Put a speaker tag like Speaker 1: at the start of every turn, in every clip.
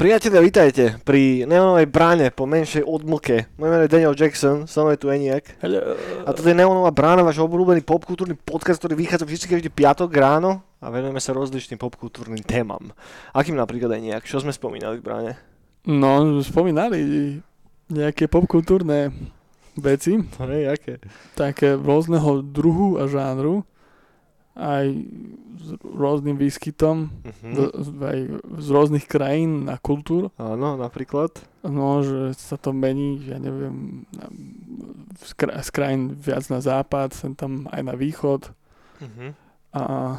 Speaker 1: Priatelia, vítajte pri Neonovej bráne po menšej odmlke. Moje meno je Daniel Jackson, so mnou je tu Eniak.
Speaker 2: Hello.
Speaker 1: A toto je Neonová brána, váš obľúbený popkultúrny podcast, ktorý vychádza vždy každý piatok ráno a venujeme sa rozličným popkultúrnym témam. Akým napríklad Eniak? Čo sme spomínali v bráne?
Speaker 2: No, spomínali nejaké popkultúrne veci,
Speaker 1: Hej, aké?
Speaker 2: také rôzneho druhu a žánru, aj s rôznym výskytom, z, aj z rôznych krajín a kultúr.
Speaker 1: Áno, napríklad.
Speaker 2: No, že sa to mení, ja neviem, z, kra- z krajín viac na západ, sem tam aj na východ.
Speaker 1: Mhm.
Speaker 2: A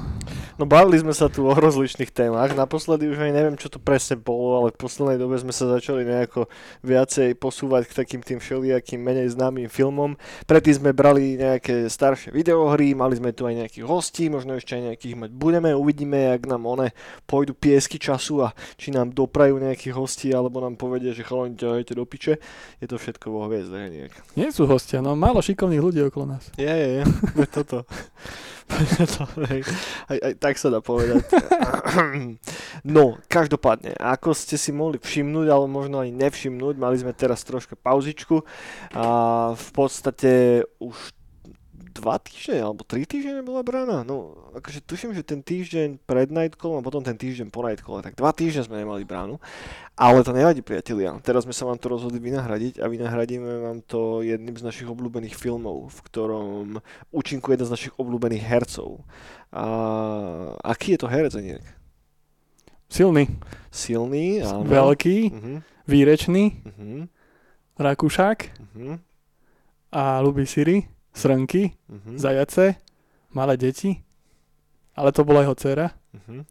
Speaker 1: No bavili sme sa tu o rozličných témach. Naposledy už aj neviem, čo to presne bolo, ale v poslednej dobe sme sa začali nejako viacej posúvať k takým tým všelijakým menej známym filmom. Predtým sme brali nejaké staršie videohry, mali sme tu aj nejakých hostí, možno ešte aj nejakých mať budeme, uvidíme, jak nám one pôjdu piesky času a či nám doprajú nejakých hostí, alebo nám povedia, že chalani ťahajte do piče. Je to všetko vo hviezdach nejak.
Speaker 2: nie sú hostia, no málo šikovných ľudí okolo nás.
Speaker 1: Je, je, je. je toto. hej. aj, aj tak sa dá povedať. no, každopádne, ako ste si mohli všimnúť, ale možno aj nevšimnúť, mali sme teraz troška pauzičku a v podstate už dva týždne alebo tri týždne bola brána. No, akože tuším, že ten týždeň pred Nightcallom a potom ten týždeň po Nightcalle, tak dva týždne sme nemali bránu. Ale to nevadí, priatelia. Teraz sme sa vám to rozhodli vynahradiť a vynahradíme vám to jedným z našich obľúbených filmov, v ktorom účinkuje jeden z našich obľúbených hercov. A aký je to herec, Eniek?
Speaker 2: Silný,
Speaker 1: Silný, áno.
Speaker 2: veľký,
Speaker 1: Mhm,
Speaker 2: výrečný,
Speaker 1: mhm,
Speaker 2: rakúšák
Speaker 1: mhm,
Speaker 2: a ľubí syry, srnky,
Speaker 1: mhm,
Speaker 2: zajace, malé deti, ale to bola jeho dcera
Speaker 1: mhm.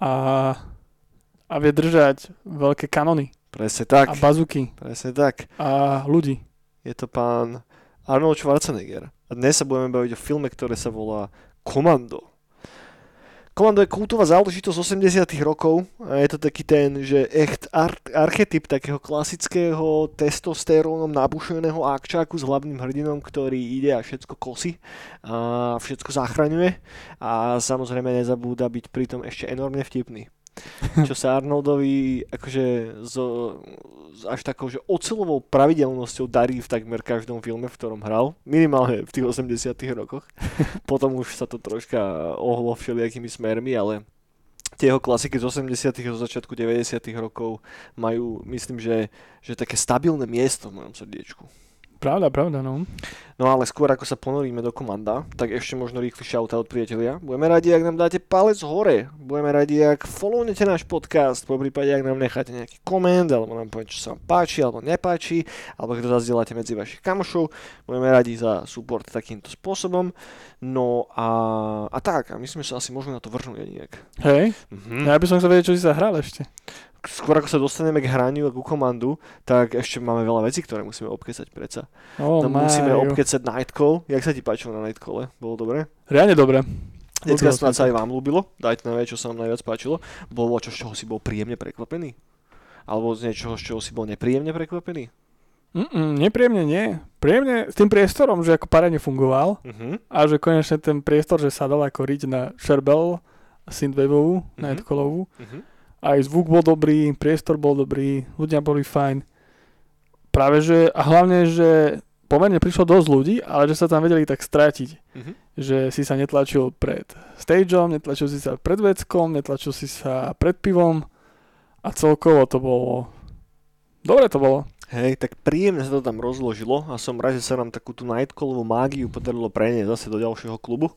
Speaker 2: a, a vie držať veľké kanony
Speaker 1: Presne tak,
Speaker 2: a bazuky
Speaker 1: presne tak.
Speaker 2: a ľudí.
Speaker 1: Je to pán Arnold Schwarzenegger. A dnes sa budeme baviť o filme, ktoré sa volá Komando. Komando je kultová záležitosť 80 rokov je to taký ten, že echt ar- archetyp takého klasického testosterónom nabušeného akčáku s hlavným hrdinom, ktorý ide a všetko kosí a všetko zachraňuje a samozrejme nezabúda byť pritom ešte enormne vtipný. Čo sa Arnoldovi akože zo, s až takou, že ocelovou pravidelnosťou darí v takmer každom filme, v ktorom hral. Minimálne v tých 80 rokoch. Potom už sa to troška ohlo všelijakými smermi, ale tie jeho klasiky z 80 a zo začiatku 90 rokov majú, myslím, že, že také stabilné miesto v mojom srdiečku.
Speaker 2: Pravda, pravda, no.
Speaker 1: No ale skôr ako sa ponoríme do komanda, tak ešte možno rýchly shoutout priatelia. Budeme radi, ak nám dáte palec hore. Budeme radi, ak follownete náš podcast, po prípade, ak nám necháte nejaký koment, alebo nám poviete, čo sa vám páči, alebo nepáči, alebo ak to medzi vašich kamošov. Budeme radi za support takýmto spôsobom. No a, a tak, a myslím, že sa asi môžeme na to vrhnúť nejak.
Speaker 2: Hej,
Speaker 1: Mhm.
Speaker 2: ja by som chcel vedieť, čo si sa hral ešte.
Speaker 1: Skôr ako sa dostaneme k hraniu a ku komandu, tak ešte máme veľa vecí, ktoré musíme obkecať predsa.
Speaker 2: O,
Speaker 1: No, musíme obkecať Nightcall. Jak sa ti páčilo na Nightcalle? Bolo dobre?
Speaker 2: Riadne dobre. Ľúbilo
Speaker 1: snad sa aj vám ľúbilo. Dajte vedieť, čo sa vám najviac páčilo. Bolo čo, z čoho si bol príjemne prekvapený? Alebo z niečoho, z čoho si bol nepríjemne prekvapený?
Speaker 2: Mm-mm, nepríjemne nie. Príjemne s tým priestorom, že ako parádne fungoval
Speaker 1: Mhm.
Speaker 2: a že konečne ten priestor, že sa dal ako riť na Sherbel, Synthwaveovú,
Speaker 1: Mhm.
Speaker 2: Nightcallovú.
Speaker 1: Mhm.
Speaker 2: Aj zvuk bol dobrý, priestor bol dobrý, ľudia boli fajn. Práve že, a hlavne, že pomerne prišlo dosť ľudí, ale že sa tam vedeli tak strátiť.
Speaker 1: Mhm.
Speaker 2: Že si sa netlačil pred stageom, netlačil si sa pred veckom, netlačil si sa pred pivom a celkovo to bolo... Dobre to bolo.
Speaker 1: Hej, tak príjemne sa to tam rozložilo a som rád, že sa nám takú tú Nightcallovú mágiu podarilo preniesť zase do ďalšieho klubu.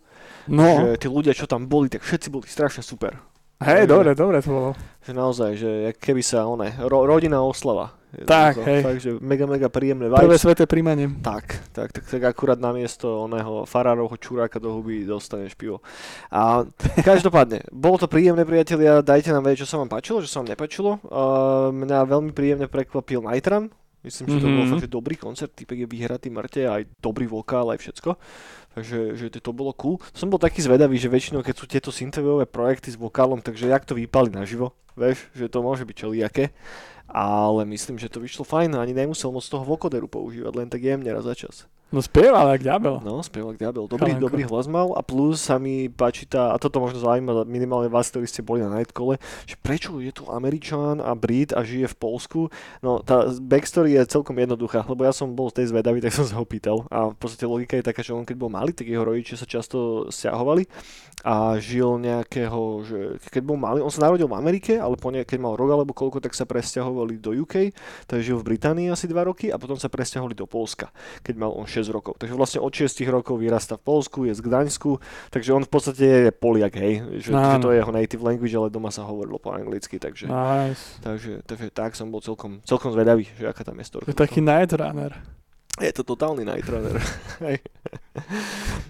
Speaker 2: No,
Speaker 1: Že tí ľudia, čo tam boli, tak všetci boli strašne super.
Speaker 2: Hej, dobre, dobre to bolo.
Speaker 1: Že naozaj, že keby sa, one, ro, rodinná oslava.
Speaker 2: Tak,
Speaker 1: Jednoducho.
Speaker 2: hej.
Speaker 1: Takže mega, mega príjemné
Speaker 2: Prvé
Speaker 1: vibes.
Speaker 2: sveté príjmanie.
Speaker 1: Tak, tak, tak, tak akurát namiesto oného farárovho čuráka do huby dostaneš pivo. A každopádne, bolo to príjemné priatelia, dajte nám vedieť, čo sa vám páčilo, čo sa vám nepáčilo. Uh, mňa veľmi príjemne prekvapil Nitran, myslím, že to bol
Speaker 2: Mhm.
Speaker 1: fakt, že dobrý koncert, typek je vyhratý mŕte, aj dobrý vokál, aj všetko. Takže že to bolo cool. Som bol taký zvedavý, že väčšinou, keď sú tieto synthwaveové projekty s vokálom, takže jak to vypali naživo, vieš, že to môže byť čelijaké. Ale myslím, že to vyšlo fajn, ani nemusel moc toho vokoderu používať, len tak jemne raz za čas.
Speaker 2: No spieval, jak ďabel.
Speaker 1: No, spevák Diabel. Dobrý,
Speaker 2: Chalanko.
Speaker 1: dobrý hlas mal a plus sa mi páči tá, a toto možno zaujíma minimálne vás, ktorí ste boli na Nightkole, že prečo je tu Američan a Brit a žije v Polsku. No, tá backstory je celkom jednoduchá, lebo ja som bol z tej zvedavý, tak som sa ho pýtal. A v podstate logika je taká, že on keď bol malý, tak jeho rodičia sa často stiahovali a žil nejakého, že keď bol malý, on sa narodil v Amerike, ale po ne, keď mal rok alebo koľko, tak sa presťahovali do UK, takže žil v Británii asi 2 roky a potom sa presťahovali do Polska, keď mal on 6 rokov. Takže vlastne od 6 rokov vyrasta v Polsku, je z Gdaňsku, takže on v podstate je Poliak, hej, že,
Speaker 2: Áno.
Speaker 1: že to je jeho native language, ale doma sa hovorilo po anglicky, takže,
Speaker 2: Nice.
Speaker 1: takže, takže tak som bol celkom, celkom zvedavý, že aká tam je
Speaker 2: To
Speaker 1: storka.
Speaker 2: je taký night runner.
Speaker 1: Je to totálny night runner. Hej.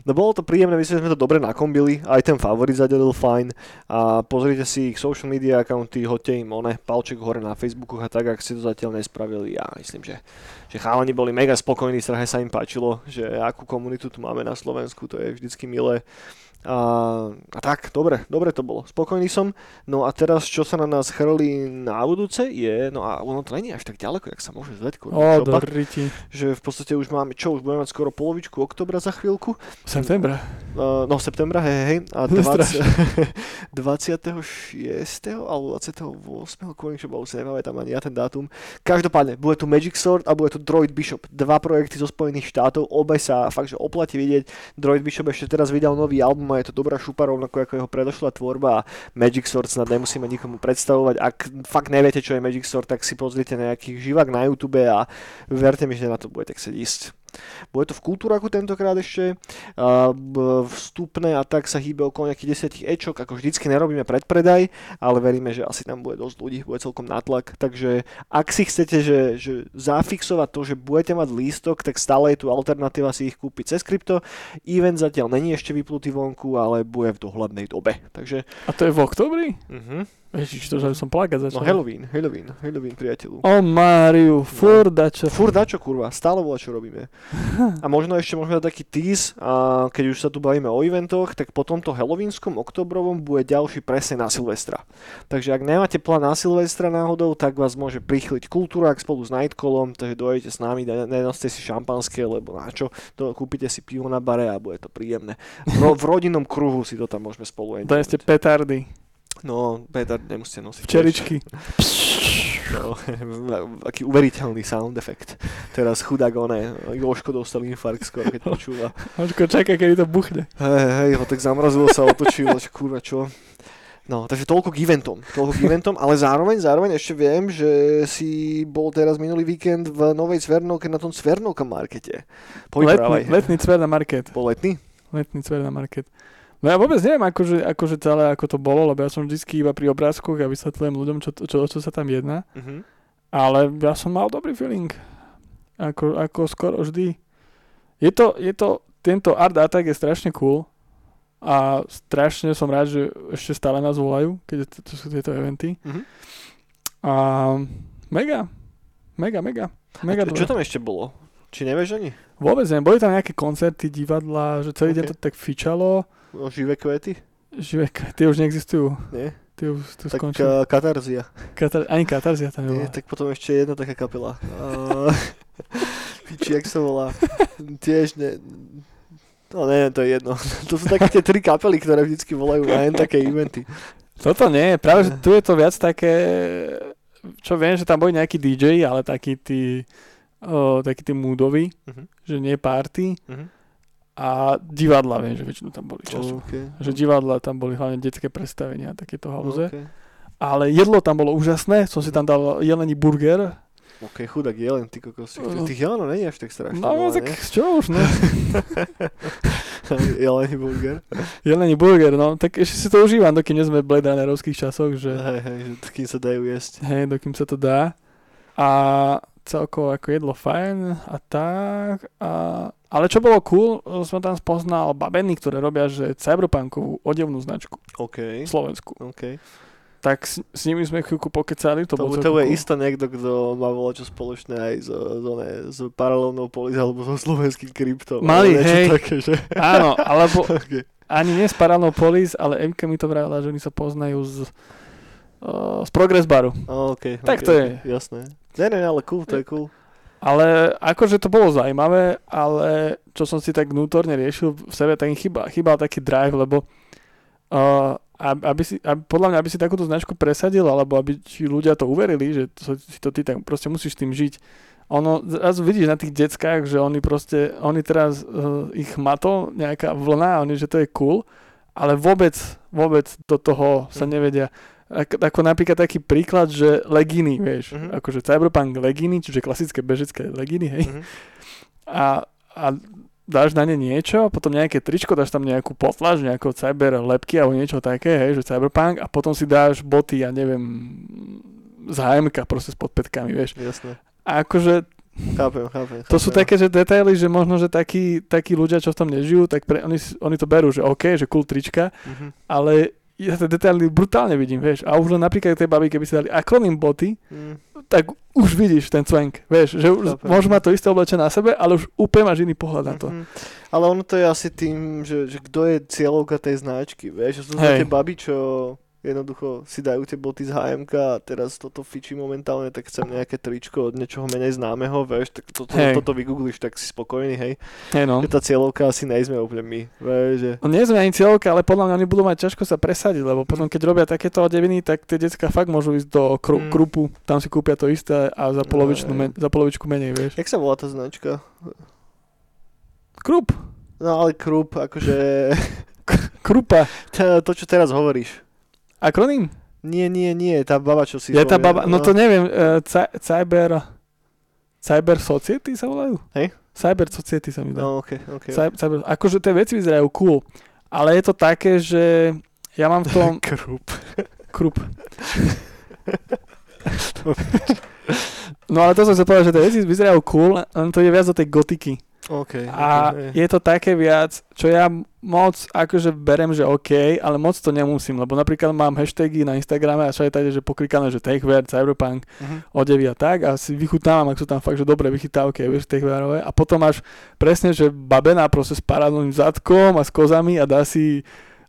Speaker 1: No bolo to príjemné, myslím, že sme to dobre nakombili, aj ten favorit zadelil fajn a pozrite si ich social media accounty, hoďte im one, palček hore na Facebooku a tak, ak ste to zatiaľ nespravili, ja myslím, že, že chalani boli mega spokojní, strašne sa im páčilo, že akú komunitu tu máme na Slovensku, to je vždycky milé. A, a tak, dobre, dobre to bolo. Spokojný som. No a teraz, čo sa na nás chrlí na budúce, je, no a ono to není až tak ďaleko, jak sa môže zdať.
Speaker 2: O, do
Speaker 1: že v podstate už máme, čo, už budeme mať skoro polovičku oktobra za chvíľku.
Speaker 2: Septembra.
Speaker 1: Uh, no, septembra, hej, hej. A 20, 26. alebo 28. kvôli čo bol, si nepamätám ani ja ten dátum. Každopádne, bude tu Magic Sword a bude tu Droid Bishop. Dva projekty zo Spojených štátov, obe sa fakt, že oplatí vidieť. Droid Bishop ešte teraz vydal nový album a je to dobrá šupa, rovnako ako jeho predošlá tvorba a Magic Sword snad nemusíme nikomu predstavovať. Ak fakt neviete, čo je Magic Sword, tak si pozrite nejaký živák na YouTube a verte mi, že na to budete chcieť ísť. Bude to v Kultúraku tentokrát ešte, vstupné a tak sa hýbe okolo nejakých 10 ečok, ako vždycky nerobíme predpredaj, ale veríme, že asi tam bude dosť ľudí, bude celkom natlak, takže ak si chcete, že, že zafixovať to, že budete mať lístok, tak stále je tu alternatíva si ich kúpiť cez krypto. Event zatiaľ není ešte vyplutý vonku, ale bude v dohľadnej dobe, takže
Speaker 2: A to je v oktobri?
Speaker 1: uh-huh.
Speaker 2: Ježiš, to, že som plakať
Speaker 1: no
Speaker 2: začal.
Speaker 1: Halloween, Halloween, Halloween priateľu.
Speaker 2: O Máriu, furt dačo.
Speaker 1: Fur dačo kurva, stále voľa čo robíme. A možno ešte môžeme dať taký tease, a keď už sa tu bavíme o eventoch, tak po tomto halloweenskom oktobrovom bude ďalší presne na Silvestra. Takže ak nemáte plán na Silvestra náhodou, tak vás môže prichliť kultúrák spolu s Nightcallom, takže dojdete s nami, ne- nenoste si šampanské, lebo na čo, to, kúpite si pivo na bare a bude to príjemné. V, ro- v rodinnom kruhu si to tam môžeme spolu
Speaker 2: Dajte
Speaker 1: enjoyovať.
Speaker 2: petardy,
Speaker 1: No, Peter, nemusíte nosiť.
Speaker 2: včeličky.
Speaker 1: No, aký uveriteľný sound effect. Teraz chudák oné, Joško dostal infarkt skoro, keď počúva.
Speaker 2: Očko, čakaj, kedy to buchne.
Speaker 1: Hej, hej, ho tak zamrazilo sa, otočilo, že kurva čo. No, takže toľko k eventom, toľko k eventom, ale zároveň, zároveň ešte viem, že si bol teraz minulý víkend v Novej Cvernovke na tom Cvernovka markete. Poď právaj.
Speaker 2: Letný, letný cver na market.
Speaker 1: Bol letný?
Speaker 2: Letný cver na market. No ja vôbec neviem, akože, akože celé, ako to bolo, lebo ja som vždycky iba pri obrázkoch a vysvetľujem ľuďom, čo, čo, čo sa tam jedná.
Speaker 1: Uh-huh.
Speaker 2: Ale ja som mal dobrý feeling. Ako, ako skoro vždy. Je to, je to, tento art attack je strašne cool a strašne som rád, že ešte stále nás volajú, keď to, to sú tieto eventy.
Speaker 1: Mhm.
Speaker 2: A mega, mega, mega. Mega
Speaker 1: Čo
Speaker 2: dobré.
Speaker 1: tam ešte bolo? Či nevieš ani?
Speaker 2: Vôbec neviem, boli tam nejaké koncerty, divadla, že celý deň
Speaker 1: Ok.
Speaker 2: to tak fičalo.
Speaker 1: O živé kvety?
Speaker 2: Živé, tie už neexistujú.
Speaker 1: Nie?
Speaker 2: Tie už tu
Speaker 1: Tak
Speaker 2: skončili.
Speaker 1: uh, Katarzia.
Speaker 2: Katar- ani Katarzia tam nebola.
Speaker 1: tak potom ešte jedna taká kapela. Uh, Piči, jak sa volá? Tiež ne... No neviem, to je jedno. To sú také tie tri kapely, ktoré vždycky volajú na také eventy.
Speaker 2: Toto nie, práve že tu je to viac také, čo viem, že tam boli nejakí DJ, ale takí tí, o, takí tí moodoví,
Speaker 1: Mhm.
Speaker 2: že nie party.
Speaker 1: Mhm.
Speaker 2: A divadla, viem, že väčšinu tam boli času.
Speaker 1: Okay.
Speaker 2: Že divadla tam boli hlavne detské predstavenia, takéto halúze.
Speaker 1: Okay.
Speaker 2: Ale jedlo tam bolo úžasné, som si tam dal jelení burger.
Speaker 1: OK, chudák jelen, ty kokos.
Speaker 2: No.
Speaker 1: Tých jelenov není až tak strašne.
Speaker 2: No, tak
Speaker 1: ne?
Speaker 2: čo už, no.
Speaker 1: Jelený burger.
Speaker 2: Jelení burger, no. Tak ešte si to užívam, dokým nie sme v Blade Runnerovských časoch, že
Speaker 1: Hej, hej, že kým sa dajú jesť.
Speaker 2: hej, dokým sa to dá. A celkovo ako jedlo fajn a tak. A, ale čo bolo cool, som tam spoznal babeny, ktoré robia, že cyberpunkovú odevnú značku
Speaker 1: OK,
Speaker 2: v Slovensku.
Speaker 1: OK.
Speaker 2: Tak s, s nimi sme chvíľku pokecali, to,
Speaker 1: To,
Speaker 2: bolo
Speaker 1: to, je isto niekto, kto má volať čo spoločné aj s, s, one, s paralelnou polis alebo so slovenským kryptom.
Speaker 2: Mali, hej.
Speaker 1: Také, že...
Speaker 2: Áno, alebo
Speaker 1: okay.
Speaker 2: ani nie s Paralel Police, ale Emka mi to vravila, že oni sa poznajú z, uh, z Progress Baru.
Speaker 1: OK.
Speaker 2: Tak
Speaker 1: okay,
Speaker 2: to je.
Speaker 1: Jasné. Ne, ne, ale cool, to je cool.
Speaker 2: Ale akože to bolo zaujímavé, ale čo som si tak vnútorne riešil v sebe, tak im chýba, chýbal taký drive, lebo uh, aby si, aby, podľa mňa, aby si takúto značku presadil, alebo aby či ľudia to uverili, že to, si to ty tak proste musíš tým žiť. Ono, raz vidíš na tých deckách, že oni proste, oni teraz uh, ich mato nejaká vlna, oni, že to je cool, ale vôbec, vôbec do toho sa nevedia. Ako, ako napríklad taký príklad, že leginy, vieš,
Speaker 1: Mhm.
Speaker 2: akože cyberpunk leginy, čiže klasické bežecké leginy, hej,
Speaker 1: Mhm.
Speaker 2: a, a dáš na ne niečo, potom nejaké tričko, dáš tam nejakú potlaž, nejakého cyber lepky alebo niečo také, hej, že cyberpunk a potom si dáš boty, ja neviem, z HMK proste s podpätkami, vieš.
Speaker 1: Jasné.
Speaker 2: A akože
Speaker 1: Chápem, chápem.
Speaker 2: to sú
Speaker 1: chápem.
Speaker 2: také, že detaily, že možno, že takí, takí ľudia, čo v tom nežijú, tak pre, oni, oni to berú, že OK, že cool trička,
Speaker 1: Mhm.
Speaker 2: ale ja tie detaily brutálne vidím, vieš. A už len napríklad tej babi, keby si dali akronym boty,
Speaker 1: Mm.
Speaker 2: tak už vidíš ten cvank, vieš, že už môžu mať to isté oblečené na sebe, ale už úplne máš iný pohľad na to.
Speaker 1: Mhm. Ale ono to je asi tým, že, že kto je cieľovka tej značky, vieš, že sú to tie baby, čo jednoducho si dajú tie boty z HMK a teraz toto fičí momentálne, tak chcem nejaké tričko od niečoho menej známeho, vieš, tak toto,
Speaker 2: Hej.
Speaker 1: toto vygoogliš, tak si spokojný, hej.
Speaker 2: Hej no.
Speaker 1: Že tá cieľovka asi nejsme úplne my, vieš, že...
Speaker 2: No nie sme ani cieľovka, ale podľa mňa oni budú mať ťažko sa presadiť, lebo potom keď robia takéto odeviny, tak tie decka fakt môžu ísť do kru-
Speaker 1: Mm.
Speaker 2: krupu, tam si kúpia to isté a za, polovičnú
Speaker 1: Hej.
Speaker 2: men- za polovičku menej, vieš.
Speaker 1: Jak sa volá tá značka?
Speaker 2: Krup,
Speaker 1: No ale Krupp, akože...
Speaker 2: krupa,
Speaker 1: to, to, čo teraz hovoríš.
Speaker 2: Akronym?
Speaker 1: Nie, nie, nie, tá baba, čo si...
Speaker 2: Je tá baba, no to neviem, uh, cy- cyber, cyber society sa volajú?
Speaker 1: Hej.
Speaker 2: Cyber society sa mi dá.
Speaker 1: No, ok, ok.
Speaker 2: Cy- cyber, akože tie veci vyzerajú cool, ale je to také, že ja mám v tom
Speaker 1: Krupp.
Speaker 2: krup. No ale to som sa povedal, že tie veci vyzerajú cool, len to je viac do tej gotiky.
Speaker 1: OK.
Speaker 2: A
Speaker 1: ok,
Speaker 2: je to také viac, čo ja moc akože berem, že OK, ale moc to nemusím, lebo napríklad mám hashtagy na Instagrame a všade tady, že poklikané, že techwear, cyberpunk,
Speaker 1: Mhm.
Speaker 2: odevy a tak a si vychutávam, ak sú tam fakt, že dobré vychytávky, vieš, techwearové a potom máš presne, že babena proste s parádnym zadkom a s kozami a dá si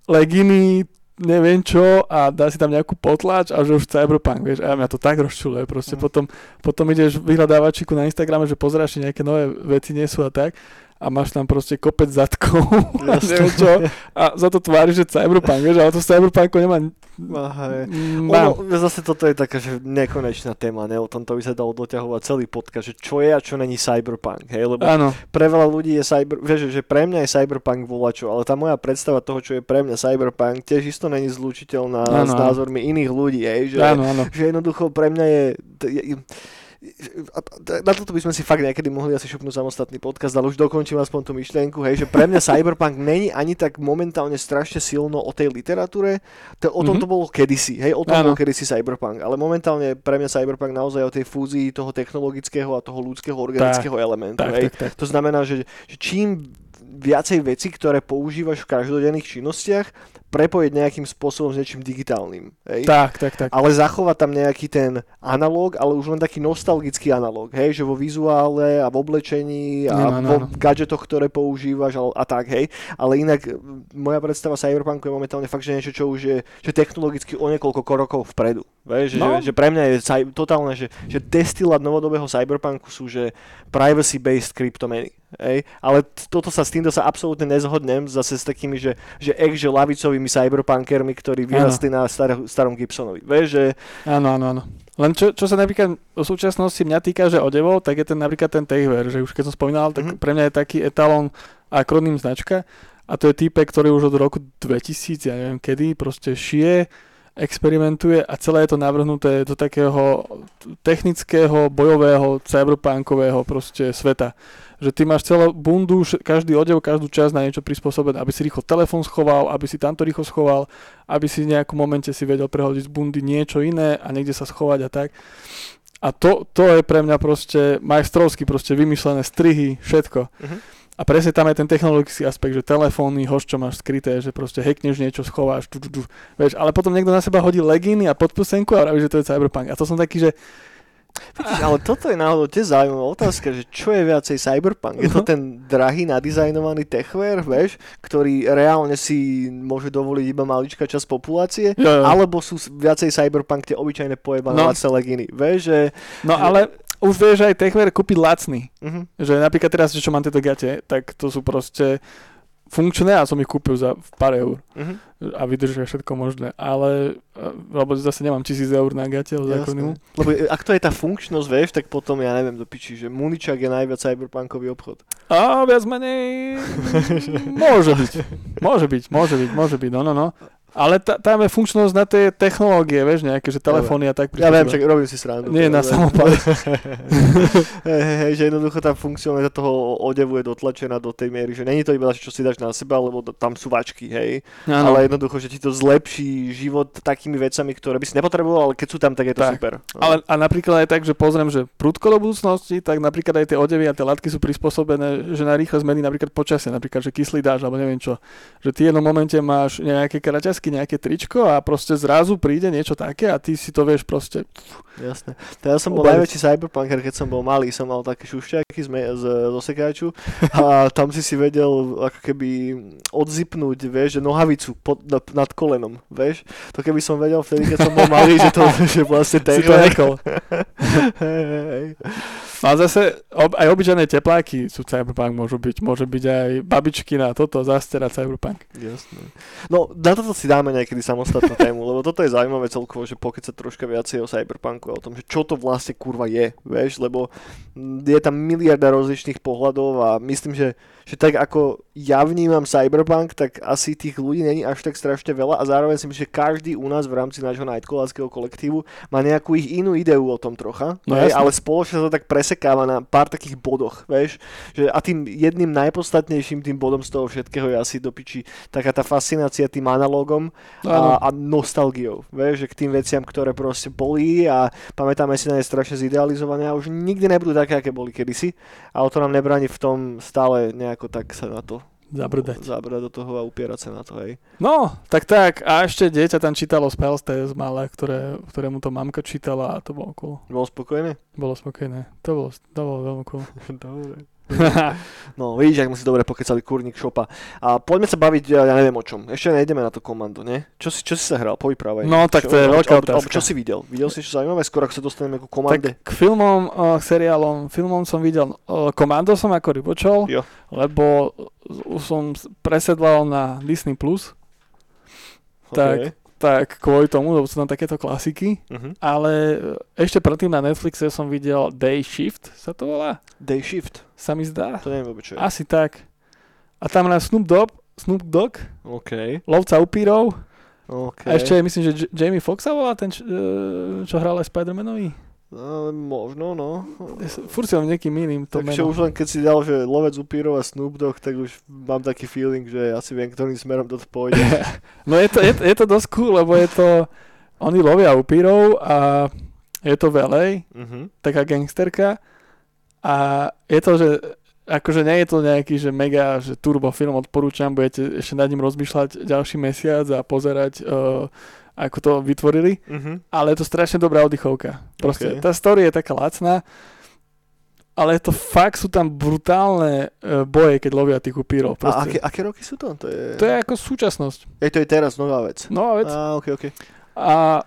Speaker 2: leginy, neviem čo a dá si tam nejakú potlač a že už cyberpunk, vieš, a mňa to tak rozčuluje, proste
Speaker 1: Mhm.
Speaker 2: potom, potom ideš v vyhľadávačiku na Instagrame, že pozeráš, či nejaké nové veci nie sú a tak a máš tam proste kopec zadkov a neviem čo a za to tvári, že cyberpunk, vieš, ale to cyberpunku nemá
Speaker 1: Aha. Ono, zase toto je taká, že nekonečná téma, ne? O tomto by sa dalo doťahovať celý podcast, že čo je a čo není cyberpunk, hej? Lebo
Speaker 2: Áno,
Speaker 1: pre veľa ľudí je cyber, vieš, že pre mňa je cyberpunk volačo, ale tá moja predstava toho, čo je pre mňa cyberpunk, tiež isto není zlučiteľná
Speaker 2: Áno,
Speaker 1: s názormi iných ľudí, hej? Že,
Speaker 2: áno, áno.
Speaker 1: že jednoducho pre mňa je, je na toto by sme si fakt niekedy mohli asi šupnúť samostatný podcast, ale už dokončím aspoň tú myšlienku, hej, že pre mňa cyberpunk není ani tak momentálne strašne silno o tej literatúre, to, o tom
Speaker 2: Mhm.
Speaker 1: to bolo kedysi, hej, o tom
Speaker 2: Áno.
Speaker 1: bol kedysi cyberpunk, ale momentálne pre mňa cyberpunk naozaj o tej fúzii toho technologického a toho ľudského organického elementu,
Speaker 2: Tak,
Speaker 1: hej.
Speaker 2: tak, tak.
Speaker 1: To znamená, že, že čím viacej veci, ktoré používaš v každodenných činnostiach, prepojiť nejakým spôsobom s niečím digitálnym. Hej?
Speaker 2: Tak, tak, tak.
Speaker 1: ale zachovať tam nejaký ten analóg, ale už len taký nostalgický analóg, hej, že vo vizuále a v oblečení a
Speaker 2: Áno, áno,
Speaker 1: vo
Speaker 2: áno.
Speaker 1: gadgetoch, ktoré používaš a, a tak, hej. Ale inak moja predstava Cyberpunku je momentálne fakt, že niečo, čo už je že technologicky o niekoľko rokov vpredu. Vieš,
Speaker 2: No.
Speaker 1: že, že, pre mňa je cy- totálne, že, že destilát novodobého Cyberpunku sú, že privacy-based kryptomeny. Hej? Ale toto sa s týmto sa absolútne nezhodnem zase s takými, že, že ex, že lavicovými cyberpunkermi, ktorí vyrastli na star- starom Gibsonovi. Vieš, že
Speaker 2: Áno, áno, áno. Len čo, čo sa napríklad v súčasnosti mňa týka, že odevov, tak je ten napríklad ten Techwear, že už keď som spomínal, tak
Speaker 1: Mhm.
Speaker 2: pre mňa je taký etalón akroným značka a to je type, ktorý už od roku 2000, ja neviem kedy, proste šije, experimentuje a celé je to navrhnuté do takého technického, bojového, cyberpunkového proste sveta. Že ty máš celú bundu, každý odev, každú časť na niečo prispôsobené, aby si rýchlo telefón schoval, aby si tamto rýchlo schoval, aby si v nejakom momente si vedel prehodiť z bundy niečo iné a niekde sa schovať a tak. A to, to je pre mňa proste majstrovsky proste vymyslené strihy, všetko.
Speaker 1: Mhm.
Speaker 2: A presne tam je ten technologický aspekt, že telefóny, hoš, čo máš skryté, že proste hackneš niečo, schováš, tu, tu, tu, vieš, ale potom niekto na seba hodí legíny a podpusenku a vraví, že to je cyberpunk. A to som taký, že
Speaker 1: Vidíš, ale toto je náhodou tiež zaujímavá otázka, že čo je viacej cyberpunk? Je to
Speaker 2: No.
Speaker 1: ten drahý, nadizajnovaný techwear, vieš, ktorý reálne si môže dovoliť iba maličká časť populácie?
Speaker 2: jo, jo.
Speaker 1: Alebo sú viacej cyberpunk tie obyčajné pojebané
Speaker 2: No.
Speaker 1: no. leginy, vieš, že...
Speaker 2: No ale už vieš aj techver kúpiť lacný.
Speaker 1: Mhm.
Speaker 2: Že napríklad teraz, čo mám tieto gate, tak to sú proste funkčné a som ich kúpil za pár eur
Speaker 1: Mhm.
Speaker 2: a vydržia všetko možné. Ale, e, lebo zase nemám tisíc eur na gate od.
Speaker 1: Lebo e, ak to je tá funkčnosť, vieš, tak potom ja neviem do piči, že Muničak je najviac cyberpunkový obchod.
Speaker 2: A viac menej môže byť. Môže byť, môže byť, môže byť, no, no, no. Ale ta, tam je funkčnosť na tie technológie, vieš, nejaké, že telefóny a tak.
Speaker 1: Ja viem, však robím si srandu.
Speaker 2: Nie, na
Speaker 1: hej, že jednoducho tá funkcionalita toho odevu je dotlačená do tej miery, že není to iba, čo si dáš na seba, lebo tam sú vačky, hej.
Speaker 2: Áno.
Speaker 1: Ale jednoducho, že ti to zlepší život takými vecami, ktoré by si nepotreboval, ale keď sú tam, tak je to
Speaker 2: Tak.
Speaker 1: super. No.
Speaker 2: Ale a napríklad aj tak, že pozriem, že prudko do budúcnosti, tak napríklad aj tie odevy a tie látky sú prispôsobené, že na rýchle zmeny napríklad počasie, napríklad, že kyslý dáž, alebo neviem čo. Že ty v jednom momente máš nejaké kraťasky, nejaké tričko a proste zrazu príde niečo také a ty si to vieš proste...
Speaker 1: Jasné. To ja som bol najväčší cyberpunker, keď som bol malý, som mal také šušťaky z, me- z, z osekáču a tam si si vedel ako keby odzipnúť, vieš, že nohavicu pod, nad, nad kolenom, vieš. To keby som vedel vtedy, keď som bol malý, že to že vlastne ten...
Speaker 2: Si to nekol.
Speaker 1: Hej, hej, hej.
Speaker 2: No a zase ob, aj obyčajné tepláky sú cyberpunk, môžu byť. Môže byť aj babičky na toto, zastera cyberpunk.
Speaker 1: Jasné. No, na toto si dáme niekedy samostatnú tému, lebo toto je zaujímavé celkovo, že pokiaľ sa troška viacej o cyberpunku a o tom, že čo to vlastne kurva je, vieš, lebo je tam miliarda rozličných pohľadov a myslím, že, že tak ako ja vnímam cyberpunk, tak asi tých ľudí není až tak strašne veľa a zároveň si myslím, že každý u nás v rámci nášho nightcalláckého kolektívu má nejakú ich inú ideu o tom trocha,
Speaker 2: No
Speaker 1: hej, ale spoločne sa to tak presekáva na pár takých bodoch, vieš, že a tým jedným najpodstatnejším tým bodom z toho všetkého je asi do piči taká tá fascinácia tým analógom
Speaker 2: Áno.
Speaker 1: a, a nostalgiou, vieš, že k tým veciam, ktoré proste boli a pamätáme si na ne strašne zidealizované a už nikdy nebudú také, aké boli kedysi, ale to nám nebráni v tom stále nejako tak sa na to
Speaker 2: Zabrdať.
Speaker 1: zabrať do toho a upierať sa na to, hej.
Speaker 2: No, tak tak. A ešte dieťa tam čítalo Spells Tales malé, ktoré, ktorému to mamka čítala a to bolo cool.
Speaker 1: Bol spokojný?
Speaker 2: Bolo spokojné. To bolo, to bolo veľmi cool.
Speaker 1: Dobre. No, vidíš, ak sme si dobre pokecali kurník šopa. A poďme sa baviť, ja neviem o čom. Ešte nejdeme na to komando, nie? Čo si, čo si sa hral? Povyprávaj.
Speaker 2: No, tak
Speaker 1: Čo-
Speaker 2: to je veľká
Speaker 1: o- o-
Speaker 2: otázka.
Speaker 1: Čo si videl? Videl si niečo zaujímavé? Skoro ako sa dostaneme ku komande.
Speaker 2: tak k filmom, uh, seriálom, filmom som videl, uh, Komando som ako rybočol,
Speaker 1: Jo.
Speaker 2: lebo už som presedlal na Disney+, Plus, tak-
Speaker 1: OK.
Speaker 2: Tak kvôli tomu, lebo sú tam takéto klasiky,
Speaker 1: Mhm.
Speaker 2: ale uh, ešte predtým na Netflixe som videl Day Shift, sa to volá?
Speaker 1: Day Shift.
Speaker 2: Sa mi zdá?
Speaker 1: To neviem vôbec, čo je.
Speaker 2: Asi tak. A tam na Snoop Dogg, Snoop Dogg,
Speaker 1: OK.
Speaker 2: lovca upírov,
Speaker 1: OK.
Speaker 2: a ešte myslím, že J- Jamie Foxx sa volá ten, č- uh, čo hral aj Spider-Manovi.
Speaker 1: No, možno, no.
Speaker 2: Furt si niekým iným to
Speaker 1: Takže
Speaker 2: meno.
Speaker 1: už len keď si dal, že lovec upírov a Snoop Dogg, tak už mám taký feeling, že asi viem, ktorým smerom to pôjde.
Speaker 2: No je to, je, je to dosť cool, lebo je to, oni lovia upírov a je to velej,
Speaker 1: Mhm.
Speaker 2: taká gangsterka a je to, že akože nie je to nejaký, že mega, že turbo film odporúčam, budete ešte nad ním rozmýšľať ďalší mesiac a pozerať, uh, ako to vytvorili,
Speaker 1: Mhm.
Speaker 2: ale je to strašne dobrá oddychovka. Proste
Speaker 1: Ok.
Speaker 2: tá story je taká lacná, ale to fakt sú tam brutálne uh, boje, keď lovia tých upírov.
Speaker 1: A aké, aké roky sú to? To je,
Speaker 2: To je ako súčasnosť.
Speaker 1: Ej, to je teraz nová vec.
Speaker 2: No a vec.
Speaker 1: Á, ok, ok.
Speaker 2: A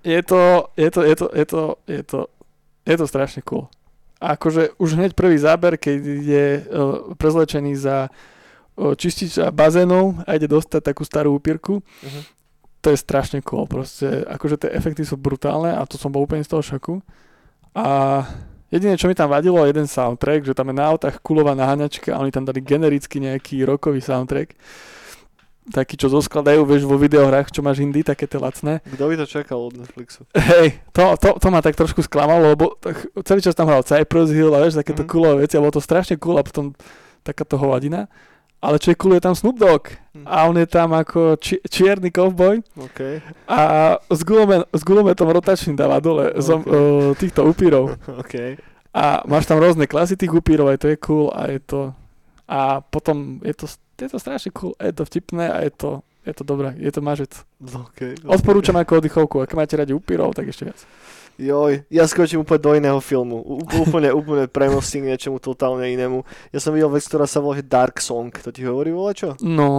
Speaker 2: je to, je to, je to, je to, je to, je to strašne cool. A akože už hneď prvý záber, keď je uh, prezlečený za uh, čističa bazénov a ide dostať takú starú upírku,
Speaker 1: Mhm.
Speaker 2: To je strašne cool. Proste, akože tie efekty sú brutálne a to som bol úplne z toho šoku. A jediné, čo mi tam vadilo, je jeden soundtrack, že tam je na autách kulová naháňačka a oni tam dali genericky nejaký rokový soundtrack. Taký, čo zoskladajú, vieš, vo videohrách, čo máš indie, také tie lacné.
Speaker 1: Kto by to čakal od Netflixu?
Speaker 2: Hej, to, to, to ma tak trošku sklamalo, lebo tak celý čas tam hral Cypress Hill a vieš, takéto mm. coolové veci a bolo to strašne cool a potom takáto hovadina. Ale čo je cool, je tam Snoop Dogg
Speaker 1: Mhm.
Speaker 2: a on je tam ako či, čierny cowboy
Speaker 1: OK.
Speaker 2: a s, gulomet, s gulometom rotačným dáva dole
Speaker 1: Ok.
Speaker 2: zom, uh, týchto upírov.
Speaker 1: OK.
Speaker 2: A máš tam rôzne klasy tých upírov, aj to je cool a je to... A potom je to, je to strašne cool, je to vtipné a je to, je to dobré, je to mažec.
Speaker 1: OK.
Speaker 2: Odporúčam ako oddychovku, ak máte radi upírov, tak ešte viac.
Speaker 1: Joj, ja skočím úplne do iného filmu. Ú- úplne, úplne premostím k niečomu totálne inému. Ja som videl vec, ktorá sa volá Dark Song. To ti hovorí voľa čo?
Speaker 2: No,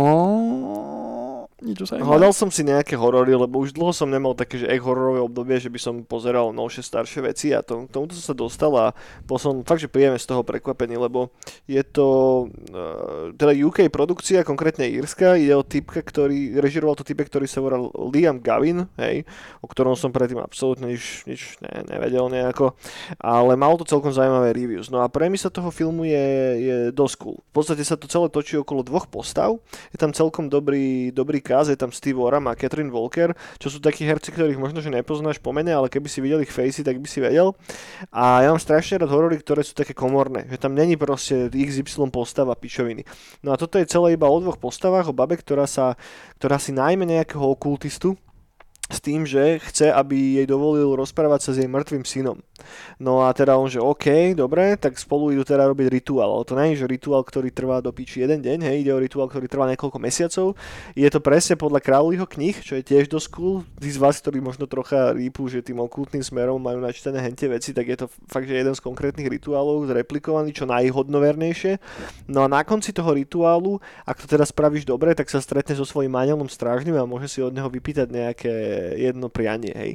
Speaker 2: niečo sa
Speaker 1: Hľadal som si nejaké horory, lebo už dlho som nemal také, že ek hororové obdobie, že by som pozeral novšie, staršie veci a to, k tomuto som sa dostal a bol som fakt, že príjemne z toho prekvapený, lebo je to uh, teda UK produkcia, konkrétne Írska, ide o typka, ktorý, režiroval to typek, ktorý sa volal Liam Gavin, hej, o ktorom som predtým absolútne nič, nič ne, nevedel nejako, ale mal to celkom zaujímavé reviews. No a premisa toho filmu je, je dosť cool. V podstate sa to celé točí okolo dvoch postav, je tam celkom dobrý, dobrý cast, je tam Steve Oram a Catherine Walker, čo sú takí herci, ktorých možno, že nepoznáš po mene, ale keby si videl ich facey, tak by si vedel. A ja mám strašne rád horory, ktoré sú také komorné, že tam není proste XY postava pičoviny. No a toto je celé iba o dvoch postavách, o babe, ktorá, sa, ktorá si najmä nejakého okultistu, s tým, že chce, aby jej dovolil rozprávať sa s jej mŕtvým synom. No a teda on, že OK, dobre, tak spolu idú teda robiť rituál. Ale to nie je, že rituál, ktorý trvá do piči jeden deň, hej, ide o rituál, ktorý trvá niekoľko mesiacov. Je to presne podľa kráľových knih, čo je tiež dosť cool. Tí z vás, ktorí možno trocha rýpu, že tým okultným smerom majú načítané hente veci, tak je to fakt, že jeden z konkrétnych rituálov zreplikovaný čo najhodnovernejšie. No a na konci toho rituálu, ak to teda spravíš dobre, tak sa stretne so svojím manželom strážnym a môže si od neho vypýtať nejaké jedno prianie, hej.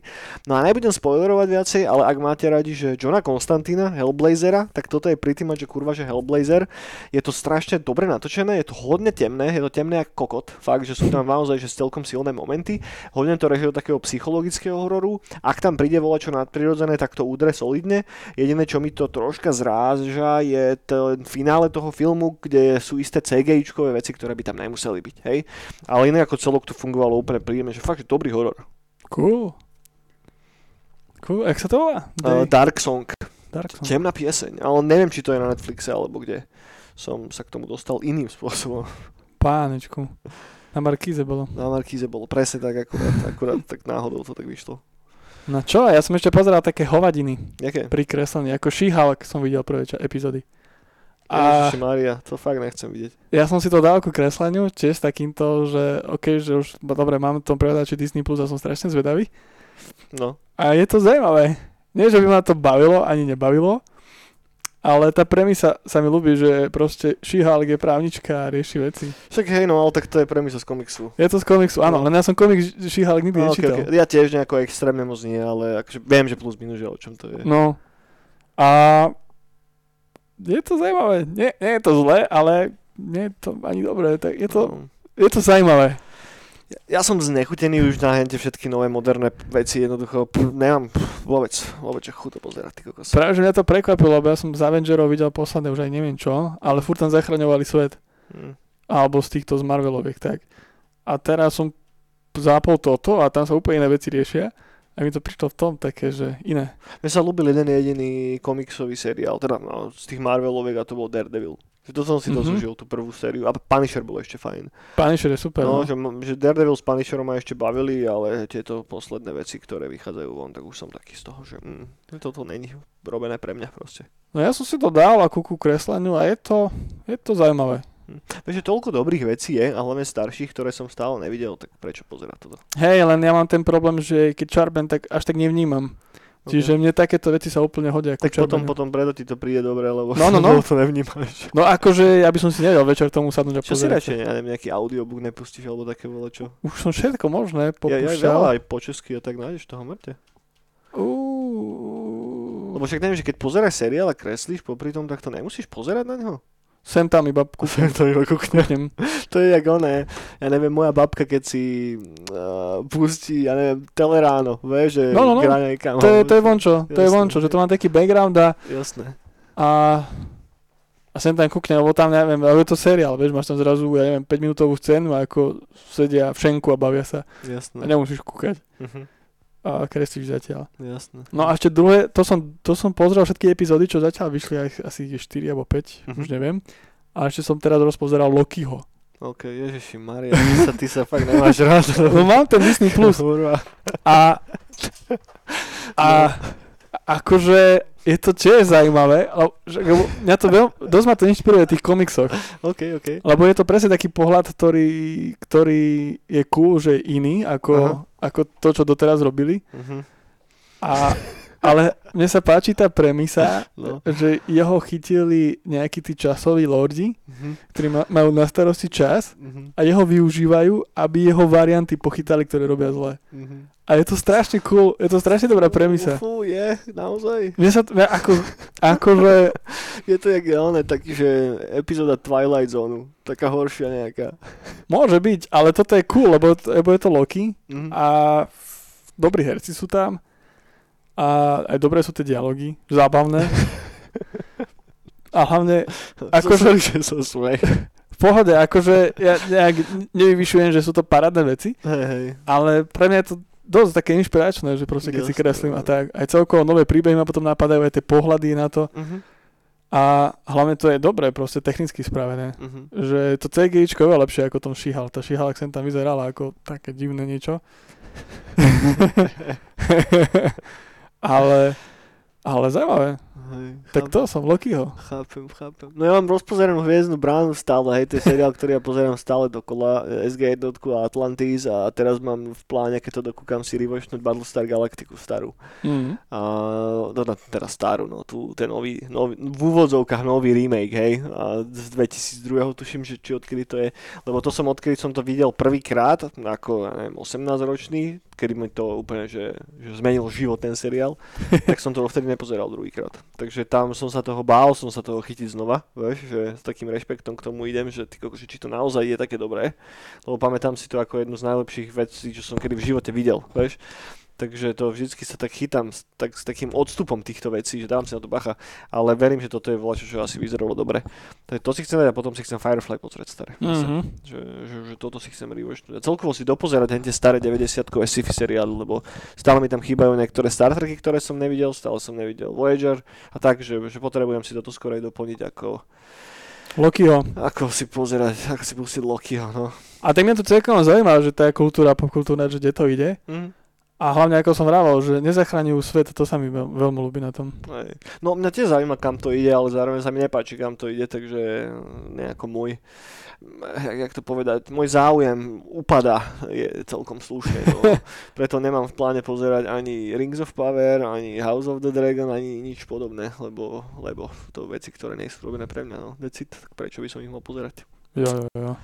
Speaker 1: No a nebudem spoilerovať viacej, ale ak máte radi, že Johna Konstantina, Hellblazera, tak toto je pretty much, že kurva, že Hellblazer. Je to strašne dobre natočené, je to hodne temné, je to temné ako kokot, fakt, že sú tam naozaj že celkom silné momenty. Hodne to režie do takého psychologického hororu. Ak tam príde čo nadprirodzené, tak to udre solidne. Jediné, čo mi to troška zráža, je ten finále toho filmu, kde sú isté CGIčkové veci, ktoré by tam nemuseli byť, hej. Ale inak ako celok to fungovalo úplne príjemne, že fakt, že dobrý horor.
Speaker 2: Cool. Cool, jak sa to volá?
Speaker 1: Uh, Dark Song.
Speaker 2: Dark Song.
Speaker 1: Temná pieseň, ale neviem, či to je na Netflixe alebo kde. Som sa k tomu dostal iným spôsobom.
Speaker 2: Pánečku. Na Markíze bolo.
Speaker 1: Na Markíze bolo presne tak, akurát, akurát tak náhodou to tak vyšlo.
Speaker 2: No čo, ja som ešte pozeral také hovadiny
Speaker 1: Jaké?
Speaker 2: pri kreslení, ako She-Hulk som videl prvé ča- epizódy. A
Speaker 1: Ježiši Maria, to fakt nechcem vidieť.
Speaker 2: ja som si to dal ku kresleniu, tiež s takýmto, že OK, že už, dobre, mám tom prehľadači Disney Plus a som strašne zvedavý.
Speaker 1: No,
Speaker 2: A je to zaujímavé. Nie, že by ma to bavilo, ani nebavilo, ale tá premisa sa mi ľúbi, že proste She-Hulk je právnička a rieši veci.
Speaker 1: však hej, no, ale tak to je premisa z komiksu.
Speaker 2: Je to z komiksu, áno,
Speaker 1: No.
Speaker 2: len ja som komik She-Hulk nikdy
Speaker 1: No,
Speaker 2: nečítal.
Speaker 1: okay, okay. Ja tiež nejako extrémne moc nie, ale akože viem, že plus minus, že o čom to je.
Speaker 2: No. A je to zaujímavé. Nie, nie je to zlé, ale nie je to ani dobré. Tak je to,
Speaker 1: No.
Speaker 2: je to zaujímavé.
Speaker 1: Ja, som znechutený už na hente všetky nové moderné veci, jednoducho pff, nemám pff, vôbec, vôbec chuť to pozerať, ty kokos.
Speaker 2: Práve, že mňa to prekvapilo, lebo ja som z Avengerov videl posledné už aj neviem čo, ale furt tam zachraňovali svet.
Speaker 1: Hm.
Speaker 2: Alebo z týchto z Marveloviek, tak. A teraz som zapol toto a tam sa úplne iné veci riešia. A mi to prišlo v tom také, že iné.
Speaker 1: Mne sa ľúbil jeden jediný komiksový seriál, teda no, z tých Marveloviek a to bol Daredevil. Že to som si
Speaker 2: Mhm.
Speaker 1: to zužil, tú prvú sériu. A Punisher bol ešte fajn.
Speaker 2: Punisher je super.
Speaker 1: No,
Speaker 2: No,
Speaker 1: že, že Daredevil s Punisherom ma ešte bavili, ale tieto posledné veci, ktoré vychádzajú von, tak už som taký z toho, že mm, toto není robené pre mňa proste.
Speaker 2: no ja som si to dal a ku kresleniu a je to, je to zaujímavé.
Speaker 1: Hm. Vieš, že toľko dobrých vecí je, a hlavne starších, ktoré som stále nevidel, tak prečo pozerať toto?
Speaker 2: Hej, len ja mám ten problém, že keď čarben, tak až tak nevnímam. Čiže mne takéto veci sa úplne hodia.
Speaker 1: Tak potom, potom preto ti to príde dobre, lebo,
Speaker 2: No, no, no.
Speaker 1: to nevnímaš.
Speaker 2: No akože ja by som si nevedel večer tomu sadnúť a
Speaker 1: Čo si radšej, ja neviem, nejaký audiobook nepustíš, alebo také vole čo?
Speaker 2: Už som všetko možné
Speaker 1: Ja, ja
Speaker 2: popúšťal.
Speaker 1: veľa aj po česky a tak nájdeš toho mŕte.
Speaker 2: Uú.
Speaker 1: Lebo však neviem, že keď pozeráš seriál a kreslíš popri tom, tak to nemusíš pozerať na neho.
Speaker 2: Sem tam iba kúknem.
Speaker 1: to iba kúkne.
Speaker 2: kúknem.
Speaker 1: To je jak oné, ja neviem, moja babka, keď si uh, pustí, ja neviem, teleráno, vieš, že
Speaker 2: No, no, no.
Speaker 1: niekam.
Speaker 2: To je, to je vončo, to je vončo, že to má taký background a,
Speaker 1: Jasné.
Speaker 2: a, a sem tam kúknem, lebo tam neviem, ale je to seriál, vieš, máš tam zrazu, ja neviem, 5 minútovú scénu a ako sedia v šenku a bavia sa a
Speaker 1: Jasné.
Speaker 2: nemusíš kúkať
Speaker 1: Mhm.
Speaker 2: A kreslíš zatiaľ.
Speaker 1: Jasné.
Speaker 2: No a ešte druhé, to som, to som pozrel všetky epizódy, čo zatiaľ vyšli aj asi 4 alebo 5,
Speaker 1: Mhm.
Speaker 2: už neviem. A ešte som teraz rozpozeral Lokiho.
Speaker 1: OK, ježiši Maria, ty sa, ty sa fakt nemáš rád.
Speaker 2: No mám ten Disney Plus a, a akože je to tiež zaujímavé, lebo, mňa to veľ, dosť ma to inšpiruje v tých komiksoch,
Speaker 1: OK, OK.
Speaker 2: lebo je to presne taký pohľad, ktorý, ktorý je cool, že je iný ako, ako to, čo doteraz robili. A, a ale mne sa páči tá premisa,
Speaker 1: No.
Speaker 2: že jeho chytili nejakí tí časoví lordi,
Speaker 1: Mhm,
Speaker 2: ktorí ma- majú na starosti čas
Speaker 1: mhm,
Speaker 2: a jeho využívajú, aby jeho varianty pochytali, ktoré robia zle.
Speaker 1: mhm.
Speaker 2: A je to strašne cool, je to strašne dobrá premisa.
Speaker 1: Fú, je, naozaj.
Speaker 2: Mne sa mňa ako, akože,
Speaker 1: Je to jak oné, taký, že epizóda Twilight Zone, taká horšia nejaká.
Speaker 2: môže byť, ale toto je cool, lebo, lebo je to Loki
Speaker 1: Mhm.
Speaker 2: a dobrí herci sú tam a aj dobré sú tie dialógy, zábavné. A hlavne akože-
Speaker 1: že som smej.
Speaker 2: v pohode, akože ja nejak nevyvyšujem, že sú to parádne veci,
Speaker 1: Hej, hej.
Speaker 2: ale pre mňa je to dosť také inšpiračné, že proste keď si
Speaker 1: Jasné,
Speaker 2: kreslím a tak, aj celkovo nové príbehy ma potom napadajú, aj tie pohľady na to
Speaker 1: Mhm,
Speaker 2: a hlavne to je dobré, proste technicky spravené.
Speaker 1: mhm.
Speaker 2: Že to CGIčko je oveľa lepšie ako tom Šihal. Tá Šihal, ak sem tam vyzerala ako také divné niečo. ale, ale zaujímavé.
Speaker 1: Hej,
Speaker 2: Tak to som Lokiho.
Speaker 1: Chápem, chápem. No ja mám rozpozeranú Hviezdnu bránu stále, hej, to je seriál, ktorý ja pozerám stále dokola, eh, SG1 a Atlantis a teraz mám v pláne, keď to dokúkam si rewatchnúť Battlestar Galactiku starú.
Speaker 2: Mm.
Speaker 1: A, no, teda starú, no, tu ten nový, nový, v úvodzovkách nový remake, hej, a z 2002. tuším, že či odkedy to je, lebo to som odkedy som to videl prvýkrát, ako, ja neviem, 18 ročný, kedy mi to úplne, že, že zmenil život ten seriál, tak som to vtedy nepozeral druhýkrát. Takže tam som sa toho bál, som sa toho chytiť znova, vieš, že s takým rešpektom k tomu idem, že, ty, kokos, že či to naozaj je také dobré, lebo pamätám si to ako jednu z najlepších vecí, čo som kedy v živote videl, vieš. Takže to vždycky sa tak chytám s, tak, s takým odstupom týchto vecí, že dávam si na to bacha, ale verím, že toto je voľačo, čo asi vyzeralo dobre. To, to si chcem dať a potom si chcem Firefly pozrieť staré.
Speaker 2: Mm-hmm.
Speaker 1: Že, že, že, toto si chcem rewatchnúť. Celkovo si dopozerať tie staré 90-kové sci-fi seriály, lebo stále mi tam chýbajú niektoré Star Treky, ktoré som nevidel, stále som nevidel Voyager a tak, že, že potrebujem si toto skôr aj doplniť ako,
Speaker 2: Lokiho.
Speaker 1: ako si pozerať, ako si pustiť Lokiho, no.
Speaker 2: A tak mňa to celkom zaujíma, že tá kultúra, popkultúra, že kde to ide.
Speaker 1: Mm.
Speaker 2: A hlavne, ako som vravel, že nezachraňujú svet, to sa mi veľ, veľmi ľúbi na tom.
Speaker 1: No mňa tiež zaujíma, kam to ide, ale zároveň sa mi nepáči, kam to ide, takže nejako môj, jak, jak to povedať, môj záujem upada je celkom slušne. No. Preto nemám v pláne pozerať ani Rings of Power, ani House of the Dragon, ani nič podobné, lebo, lebo to veci, ktoré nie sú robené pre mňa. No. Decid, prečo by som ich mal pozerať?
Speaker 2: Jo, jo, jo.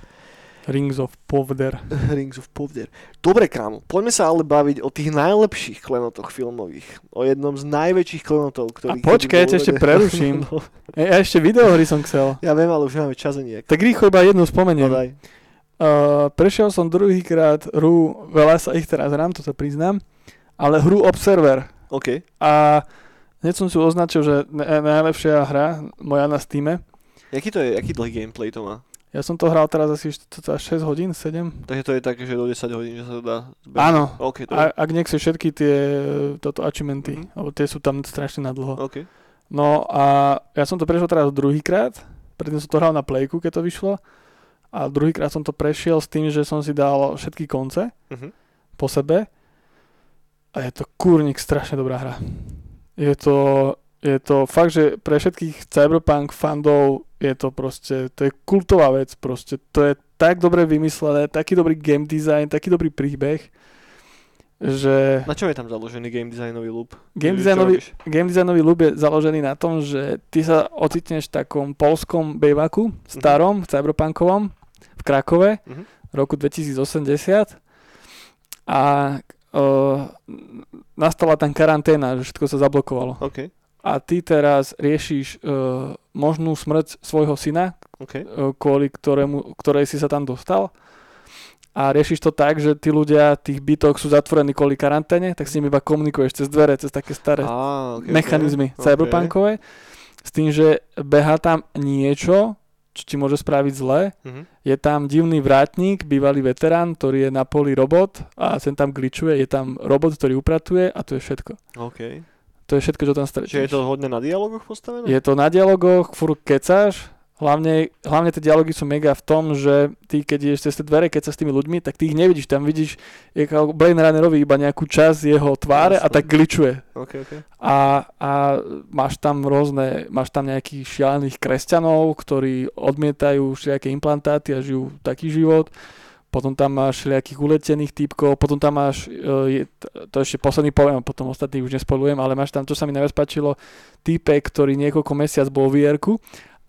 Speaker 2: Rings of Povder.
Speaker 1: Rings of Power. Dobre, kámo, poďme sa ale baviť o tých najlepších klenotoch filmových. O jednom z najväčších klenotov, ktorý...
Speaker 2: A počkaj, ja ťa ešte preruším.
Speaker 1: no,
Speaker 2: Ja, ja ešte videohry som chcel.
Speaker 1: ja viem, ale už nemáme čas ani
Speaker 2: Tak rýchlo iba jednu spomeniem.
Speaker 1: Podaj.
Speaker 2: Uh, prešiel som druhýkrát hru, veľa sa ich teraz hrám, to sa priznám, ale hru Observer.
Speaker 1: OK.
Speaker 2: A hneď som si označil, že najlepšia hra moja na Steame.
Speaker 1: Jaký to je, aký dlhý gameplay to má?
Speaker 2: Ja som to hral teraz asi št- 6 hodín, 7.
Speaker 1: Takže to je také, že do 10 hodín, že sa to dá zbehnúť.
Speaker 2: Áno.
Speaker 1: OK, to je.
Speaker 2: A, ak nechceš všetky tie toto achievementy,
Speaker 1: Mhm.
Speaker 2: lebo tie sú tam strašne na dlho.
Speaker 1: OK.
Speaker 2: No a ja som to prešiel teraz druhýkrát, predtým som to hral na Playku, keď to vyšlo. A druhýkrát som to prešiel s tým, že som si dal všetky konce
Speaker 1: Mhm.
Speaker 2: po sebe. A je to kurník strašne dobrá hra. Je to, je to fakt, že pre všetkých cyberpunk fandov je to proste, to je kultová vec proste. To je tak dobre vymyslené, taký dobrý game design, taký dobrý príbeh, že
Speaker 1: Na čom je tam založený game designový loop?
Speaker 2: game
Speaker 1: čo
Speaker 2: designový, game designový loop je založený na tom, že ty sa ocitneš v takom polskom bejvaku, starom, cyberpunkovom, v Krakove,
Speaker 1: Mhm.
Speaker 2: v roku 2080 a uh, nastala tam karanténa, že všetko sa zablokovalo.
Speaker 1: OK.
Speaker 2: A ty teraz riešiš uh, možnú smrť svojho syna,
Speaker 1: OK.
Speaker 2: uh, kvôli ktorému, ktorej si sa tam dostal. A riešiš to tak, že tí ľudia, tých bytok sú zatvorení kvôli karanténe, tak s nimi iba komunikuješ cez dvere, cez také staré
Speaker 1: Á, okay,
Speaker 2: mechanizmy
Speaker 1: okay.
Speaker 2: cyberpunkové. S tým, že beha tam niečo, čo ti môže spraviť zle.
Speaker 1: Mhm.
Speaker 2: Je tam divný vrátnik, bývalý veterán, ktorý je na poli robot a sem tam glitchuje. Je tam robot, ktorý upratuje a to je všetko.
Speaker 1: OK.
Speaker 2: To je všetko, čo tam stretneš.
Speaker 1: Čiže je to hodne na dialogoch postavené?
Speaker 2: Je to na dialogoch, furt kecáš, hlavne, hlavne tie dialógy sú mega v tom, že ty keď ideš cez tie dvere, keď sa s tými ľuďmi, tak ty ich nevidíš, tam vidíš je ako Blade Runnerovi iba nejakú časť jeho tváre a tak glitchuje.
Speaker 1: OK, OK.
Speaker 2: A, a máš tam rôzne, máš tam nejakých šialených kresťanov, ktorí odmietajú všelijaké implantáty a žijú taký život. Potom tam máš nejakých uletených typkov, potom tam máš, uh, je, to ešte posledný poviem, potom ostatných už nespolujem, ale máš tam, čo sa mi najviac páčilo, typek, ktorý niekoľko mesiac bol v vierku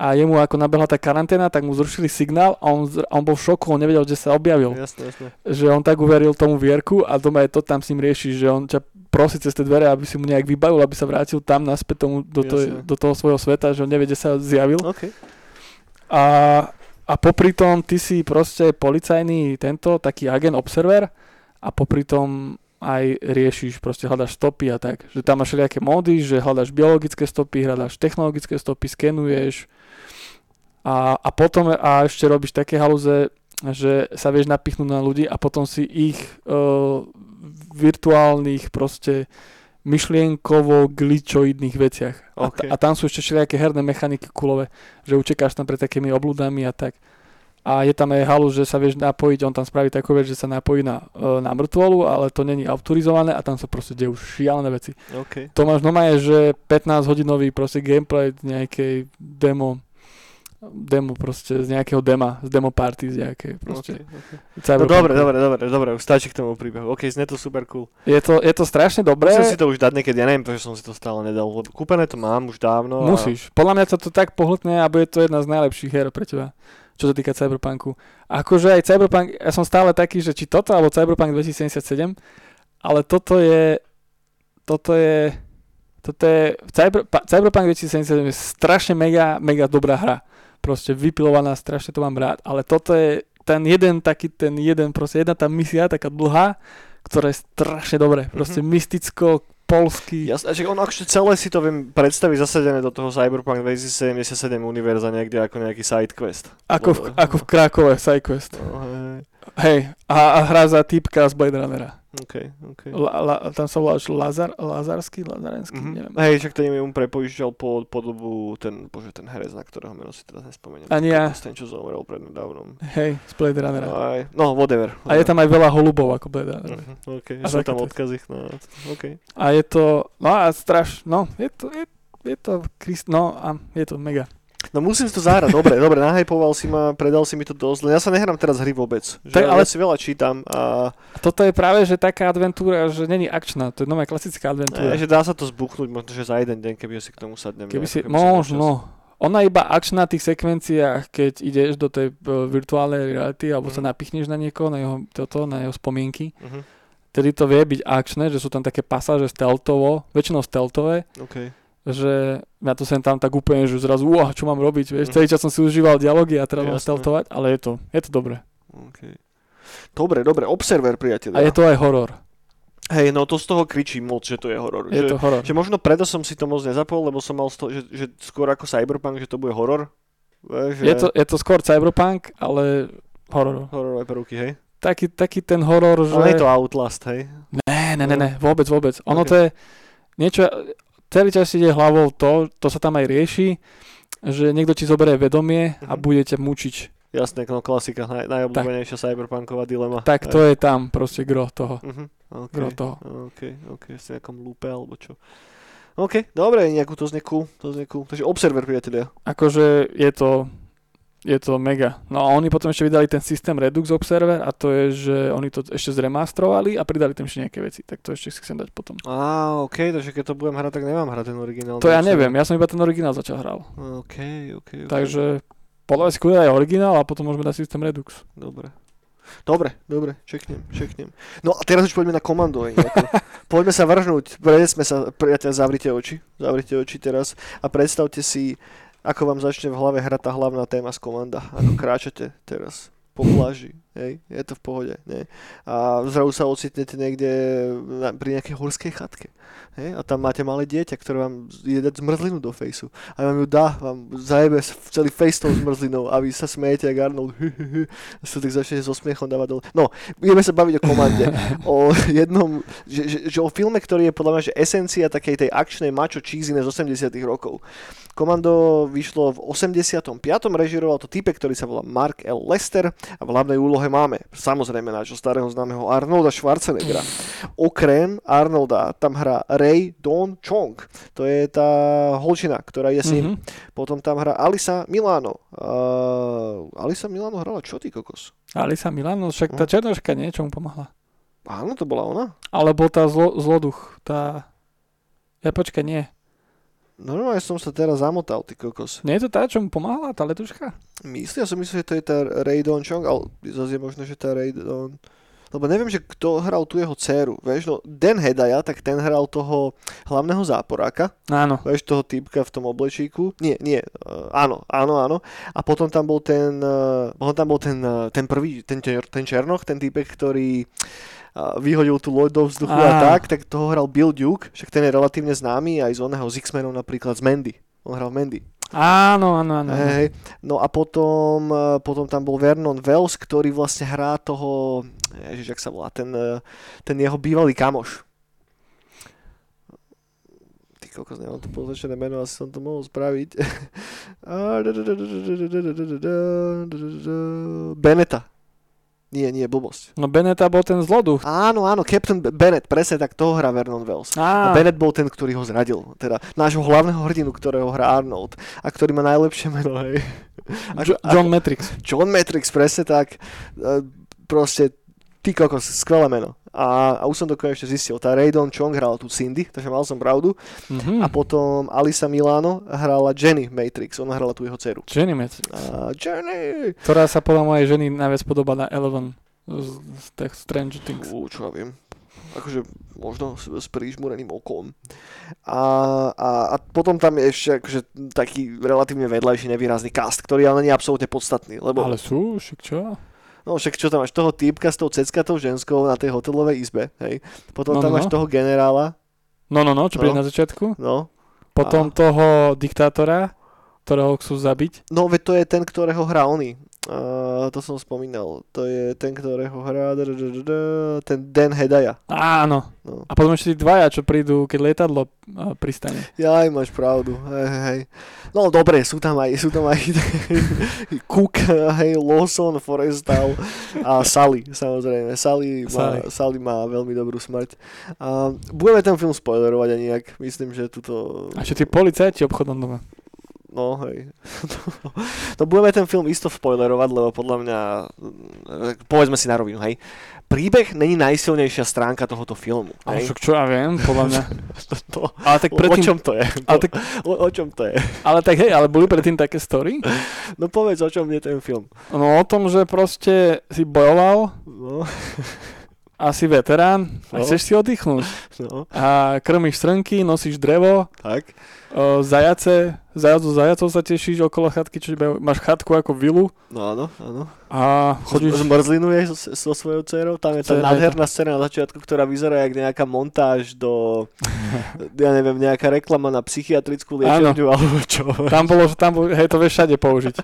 Speaker 2: a jemu ako nabehla tá karanténa, tak mu zrušili signál a on, on bol v šoku, on nevedel, kde sa objavil.
Speaker 1: Jasne, jasne.
Speaker 2: Že on tak uveril tomu vierku a doma je to tam s ním rieši, že on ťa prosí cez tie dvere, aby si mu nejak vybavil, aby sa vrátil tam naspäť tomu, do, to, do toho svojho sveta, že on nevie, kde sa zjavil.
Speaker 1: OK.
Speaker 2: A, a popri tom ty si proste policajný tento taký agent observer a popri tom aj riešiš, proste hľadaš stopy a tak. Že tam máš všelijaké módy, že hľadaš biologické stopy, hľadaš technologické stopy, skenuješ a, a potom a ešte robíš také halúze, že sa vieš napichnúť na ľudí a potom si ich uh, virtuálnych proste myšlienkovo glitchoidných veciach. A,
Speaker 1: OK.
Speaker 2: a tam sú ešte všelijaké herné mechaniky kulové, že učekáš tam pred takými oblúdami a tak. A je tam aj halu, že sa vieš napojiť, on tam spraví takú vec, že sa napojí na, e, na mŕtvolu, ale to není autorizované a tam sa proste dejú šialené veci.
Speaker 1: OK.
Speaker 2: To máš normálne, že 15 hodinový proste gameplay nejakej demo demo proste z nejakého dema, z demo party z nejakej proste.
Speaker 1: OK, OK. No dobre, dobre, dobre, dobre, už stačí k tomu príbehu. OK, znie to super cool.
Speaker 2: Je to, je to strašne dobré.
Speaker 1: Musím si to už dať niekedy, ja neviem, prečo som si to stále nedal, lebo kúpené to mám už dávno.
Speaker 2: Musíš. Podľa mňa sa to tak pohltne a bude to jedna z najlepších hier pre teba, čo sa týka Cyberpunku. Akože aj Cyberpunk, ja som stále taký, že či toto, alebo Cyberpunk 2077, ale toto je, toto je, toto je, Cyber, Cyberpunk 2077 je strašne mega, mega dobrá hra. Proste vypilovaná, strašne to mám rád, ale toto je ten jeden taký, ten jeden, proste jedna tá misia taká dlhá, ktorá je strašne dobré. Proste mysticko, polsky.
Speaker 1: Jasne, že on akože celé si to viem predstaviť zasadené do toho Cyberpunk 2077 univerza niekde ako nejaký side quest.
Speaker 2: Ako v, ako v Krakove, SideQuest.
Speaker 1: No, hej,
Speaker 2: Hej, a, a hra za týpka z Blade Runnera.
Speaker 1: OK, OK.
Speaker 2: La, la, tam sa volá čo, Lazar, Lazarsky, Lazarenský,
Speaker 1: Mhm.
Speaker 2: neviem.
Speaker 1: Hej, však ten mu prepožičal po, po dobu ten, bože, ten herec, na ktorého meno si teraz nespomeniem.
Speaker 2: Ani ja.
Speaker 1: Ten, čo zomrel prednedávnom.
Speaker 2: Hej, z Blade Runnera.
Speaker 1: Aj, no, whatever.
Speaker 2: A je tam aj veľa holubov ako Blade Runner.
Speaker 1: Mhm, OK,
Speaker 2: A
Speaker 1: sú tam odkazy. No, OK.
Speaker 2: A je to, no a straš, no, je to, je, je to, Christ, no a je to mega.
Speaker 1: No musím si to zahrať, dobre, dobre, nahypoval si ma, predal si mi to dosť, len ja sa nehrám teraz hry vôbec. Že
Speaker 2: Tak,
Speaker 1: ale... Ja si veľa čítam a,
Speaker 2: toto je práve, že taká adventúra, že není akčná, to je nová klasická adventúra.
Speaker 1: že dá sa to zbuchnúť možno, že za jeden deň, keby si k tomu sadnem.
Speaker 2: Keby si,
Speaker 1: keby
Speaker 2: možno, ona iba akčná v tých sekvenciách, keď ideš do tej e, virtuálnej reality, alebo sa
Speaker 1: Mhm.
Speaker 2: napichneš na niekoho, na jeho, toto, na jeho spomienky,
Speaker 1: Mhm,
Speaker 2: tedy to vie byť akčné, že sú tam také pasáže stealthovo, väčšinou stealthové,
Speaker 1: OK.
Speaker 2: Že ja to sem tam tak úplne, že zrazu, uah, čo mám robiť, vieš, celý čas som si užíval dialógy a
Speaker 1: Jasné.
Speaker 2: stealthovať, ale je to, je to dobré.
Speaker 1: OK. Dobre, dobre, Observer, priateľ.
Speaker 2: A je to aj horor.
Speaker 1: Hej, no to z toho kričí moc, že to je horor.
Speaker 2: Je
Speaker 1: že,
Speaker 2: to horor.
Speaker 1: že možno preto som si to moc nezapol, lebo som mal z toho, že, že skôr ako Cyberpunk, že to bude horor. Že...
Speaker 2: Je to, je to skôr cyberpunk, ale horor.
Speaker 1: Hororové peruky, hej?
Speaker 2: Taký, taký ten horor, že...
Speaker 1: Ale je to Outlast, hej?
Speaker 2: Ne, ne, ne, ne, vôbec, vôbec. Ono
Speaker 1: Ok.
Speaker 2: to je niečo, celý čas si ide hlavou to, to sa tam aj rieši, že niekto ti zoberie vedomie a
Speaker 1: Mhm.
Speaker 2: bude ťa mučiť.
Speaker 1: Jasné, no klasika, naj, najobľúbenejšia cyberpunková dilema.
Speaker 2: Tak to je tam proste gro toho.
Speaker 1: Uh-huh. OK,
Speaker 2: Gro toho.
Speaker 1: OK, OK, v nejakom lúpe alebo čo. OK, dobre, nejakú to cool, to cool. Takže Observer, priatelia.
Speaker 2: Akože je to, je to mega. No a oni potom ešte vydali ten systém Redux Observer a to je, že oni to ešte zremastrovali a pridali tam ešte nejaké veci. Tak to ešte si chcem dať potom.
Speaker 1: Á, OK, takže keď to budem hrať, tak nemám hrať ten originál.
Speaker 2: To ja neviem, ja som iba ten originál začal hral.
Speaker 1: OK, OK, OK.
Speaker 2: Takže podľa si kúde aj originál a potom môžeme dať systém Redux.
Speaker 1: Dobre. Dobre, dobre, čeknem, čeknem. No a teraz už poďme na komando. poďme sa vrhnúť, prenesme sa, priateľ, zavrite oči, zavrite oči teraz a predstavte si, ako vám začne v hlave hrať tá hlavná téma z komanda, ako kráčate teraz po pláži, hej, je to v pohode, nie? A zrazu sa ocitnete niekde na, pri nejakej horskej chatke, hej, a tam máte malé dieťa, ktoré vám dať zmrzlinu do fejsu a vám ju dá, vám zajebe celý face tou zmrzlinou a vy sa smejete jak Arnold, a sa tak začnete so smiechom dávať dole. No, budeme sa baviť o komande, o jednom, že, že, že o filme, ktorý je podľa mňa že esencia takej tej akčnej macho cheesine z 80 rokov. Komando vyšlo v 85. režiroval to type, ktorý sa volá Mark L. Lester a v hlavnej úlohe máme samozrejme nášho starého známeho Arnolda Schwarzeneggera. Okrem Arnolda tam hrá Ray Don Chong. To je tá holčina, ktorá je s ním.
Speaker 2: Mhm.
Speaker 1: Potom tam hrá Alisa Milano. Uh, Alisa Milano hrala čo ty kokos?
Speaker 2: Alisa Milano, však tá černoška niečo mu pomohla.
Speaker 1: Áno, to bola ona.
Speaker 2: Alebo tá zlo, zloduch, tá... Ja počkaj, nie.
Speaker 1: Normálne som sa teraz zamotal, ty kokos.
Speaker 2: Nie je to tá, čo mu pomáhala, tá letuška?
Speaker 1: Myslím, ja som myslel, že to je tá Ray Don Chong, ale zase je možno, že tá Ray Don... Lebo neviem, že kto hral tu jeho dceru. Vieš, no Dan Hedaya, tak ten hral toho hlavného záporáka.
Speaker 2: Áno.
Speaker 1: Vieš, toho typka v tom oblečíku. Nie, nie, uh, áno, áno, áno. A potom tam bol ten, uh, potom tam bol ten, uh, ten prvý, ten, ten Černoch, ten typek, ktorý vyhodil tú loď do vzduchu a
Speaker 2: Á.
Speaker 1: tak, tak toho hral Bill Duke, však ten je relatívne známy aj z oného z X-menov napríklad z Mandy. On hral Mandy.
Speaker 2: Áno, áno, áno.
Speaker 1: Hej. No a potom, eh, potom tam bol Vernon Wells, ktorý vlastne hrá toho, ježiš, jak sa volá, ten, eh, ten jeho bývalý kamoš. Ty kokos, nemám to poznačené meno, asi som to mohol spraviť. Beneta. Nie, nie, blbosť.
Speaker 2: No Beneta bol ten zloduch.
Speaker 1: Áno, áno, Captain Bennett, presne tak, toho hrá Vernon Wells. A
Speaker 2: Á,
Speaker 1: Bennett bol ten, ktorý ho zradil. Teda nášho hlavného hrdinu, ktorého hrá Arnold. A ktorý má najlepšie meno, hej.
Speaker 2: Jo- John Matrix.
Speaker 1: John Matrix, presne tak. E, Proste, ty kokos, skvelé meno. A, a už som to konečne zistil. Tá Raydon Chong hrala tu Cindy, takže mal som pravdu.
Speaker 2: Mhm.
Speaker 1: A potom Alisa Milano hrala Jenny Matrix, ona hrala tu jeho dceru.
Speaker 2: Jenny Matrix.
Speaker 1: A Jenny!
Speaker 2: Ktorá sa podľa mojej ženy najviac podobá na Eleven z, z tých Stranger Things.
Speaker 1: Fú, čo ja viem. Akože možno s, s prížmureným okom. A, a, a potom tam je ešte akože taký relatívne vedľajší nevýrazný cast, ktorý ale nie je absolútne podstatný. Lebo
Speaker 2: Ale sú, však čo?
Speaker 1: No však čo tam máš, toho týpka s tou ceckatou ženskou na tej hotelovej izbe, hej. Potom
Speaker 2: No,
Speaker 1: tam
Speaker 2: no,
Speaker 1: máš
Speaker 2: no.
Speaker 1: toho generála,
Speaker 2: No, no, no, čo príde
Speaker 1: No.
Speaker 2: na začiatku.
Speaker 1: no.
Speaker 2: Potom toho diktátora, ktorého chcú zabiť.
Speaker 1: No veď to je ten, ktorého hrá oni. Uh, to som spomínal. To je ten, ktorého hrá ten Dan Hedaya.
Speaker 2: Áno.
Speaker 1: No.
Speaker 2: A potom ešte tí dvaja, čo prídu, keď lietadlo a, pristane.
Speaker 1: Jaj, máš pravdu. Hej, hej. No dobre, sú tam aj, sú tam aj Cook, hej, Lawson, Forestal a Sally, samozrejme. Sally má,
Speaker 2: Sally.
Speaker 1: Sally má veľmi dobrú smrť. A budeme ten film spoilerovať a nejak. Myslím, že tuto...
Speaker 2: A ešte tí policajti v obchodnom dome.
Speaker 1: No, hej. no budeme ten film isto spoilerovať, lebo podľa mňa, mm, povedzme si na rovinu, hej. Príbeh není najsilnejšia stránka tohoto filmu.
Speaker 2: Ale však čo ja viem, podľa mňa.
Speaker 1: To,
Speaker 2: Ale tak
Speaker 1: o, o
Speaker 2: predtým,
Speaker 1: čom to je?
Speaker 2: ale, tak,
Speaker 1: O, o čom to je?
Speaker 2: ale tak hej, ale boli predtým také story?
Speaker 1: No povedz, o čom je ten film.
Speaker 2: No o tom, že proste si bojoval
Speaker 1: No,
Speaker 2: a si veterán a
Speaker 1: No.
Speaker 2: chceš si oddychnúť.
Speaker 1: no,
Speaker 2: A krmíš strnky, nosíš drevo,
Speaker 1: tak.
Speaker 2: O, zajace, zajac, zajacov sa tešíš okolo chatky, čiže máš chatku ako vilu
Speaker 1: No áno, áno.
Speaker 2: a
Speaker 1: Chodíš... Zmrzlinuješ so, so svojou dcerou, tam je tá
Speaker 2: Dcera je
Speaker 1: nádherná scéna na začiatku, ktorá vyzerá jak nejaká montáž do, ja neviem, nejaká reklama na psychiatrickú liečebňu, alebo čo.
Speaker 2: Tam bolo, že tam bolo, hej, to vieš všade použiť.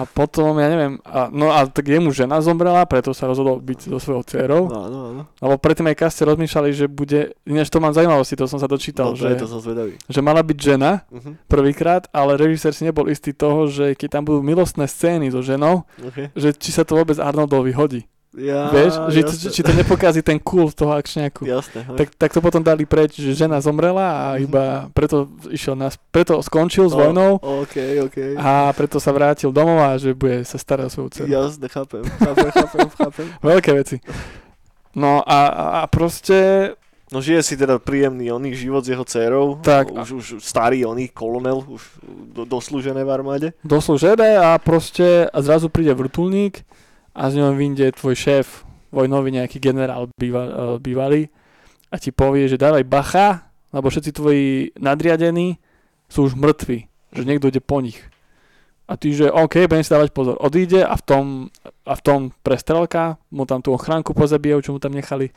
Speaker 2: A potom, ja neviem, a, no a tak jemu žena zomrela, preto sa rozhodol byť so svojou dcerou.
Speaker 1: No, no, no.
Speaker 2: Lebo predtým aj kaste rozmýšľali, že bude, ináč to mám zaujímavosti, to som sa dočítal,
Speaker 1: no
Speaker 2: že,
Speaker 1: to, to som zvedavý.
Speaker 2: Že mala byť žena
Speaker 1: Uh-huh.
Speaker 2: prvýkrát, ale režisér si nebol istý toho, že keď tam budú milostné scény so ženou,
Speaker 1: Okay.
Speaker 2: že či sa to vôbec Arnoldovi hodí.
Speaker 1: Ja,
Speaker 2: Vieš, že
Speaker 1: jasné.
Speaker 2: či to nepokazí ten cool toho akčňaku.
Speaker 1: Jasné, hej.
Speaker 2: Tak, tak to potom dali preč, že žena zomrela a iba preto išiel nás, preto skončil s
Speaker 1: Mhm.
Speaker 2: Vojnou
Speaker 1: OK, OK.
Speaker 2: a preto sa vrátil domov a že bude sa starať o svoju dceru.
Speaker 1: Jasne, chápem, chápem, chápem, chápem.
Speaker 2: Veľké veci. No a- a proste,
Speaker 1: No žije si teda príjemný oný život s jeho dcerou.
Speaker 2: Tak.
Speaker 1: Už, už starý oný kolonel, už do, doslúžené v armáde.
Speaker 2: doslú žebe a proste a zrazu príde vrtulník a z ňom vyjde tvoj šéf, vojnový nejaký generál býva, e, bývalý a ti povie, že dávaj bacha, lebo všetci tvoji nadriadení sú už mŕtvi, že niekto ide po nich. A ty, že OK, budem si dávať pozor. Odíde a v tom, a v tom prestrelka mu tam tú ochránku pozabijajú, čo mu tam nechali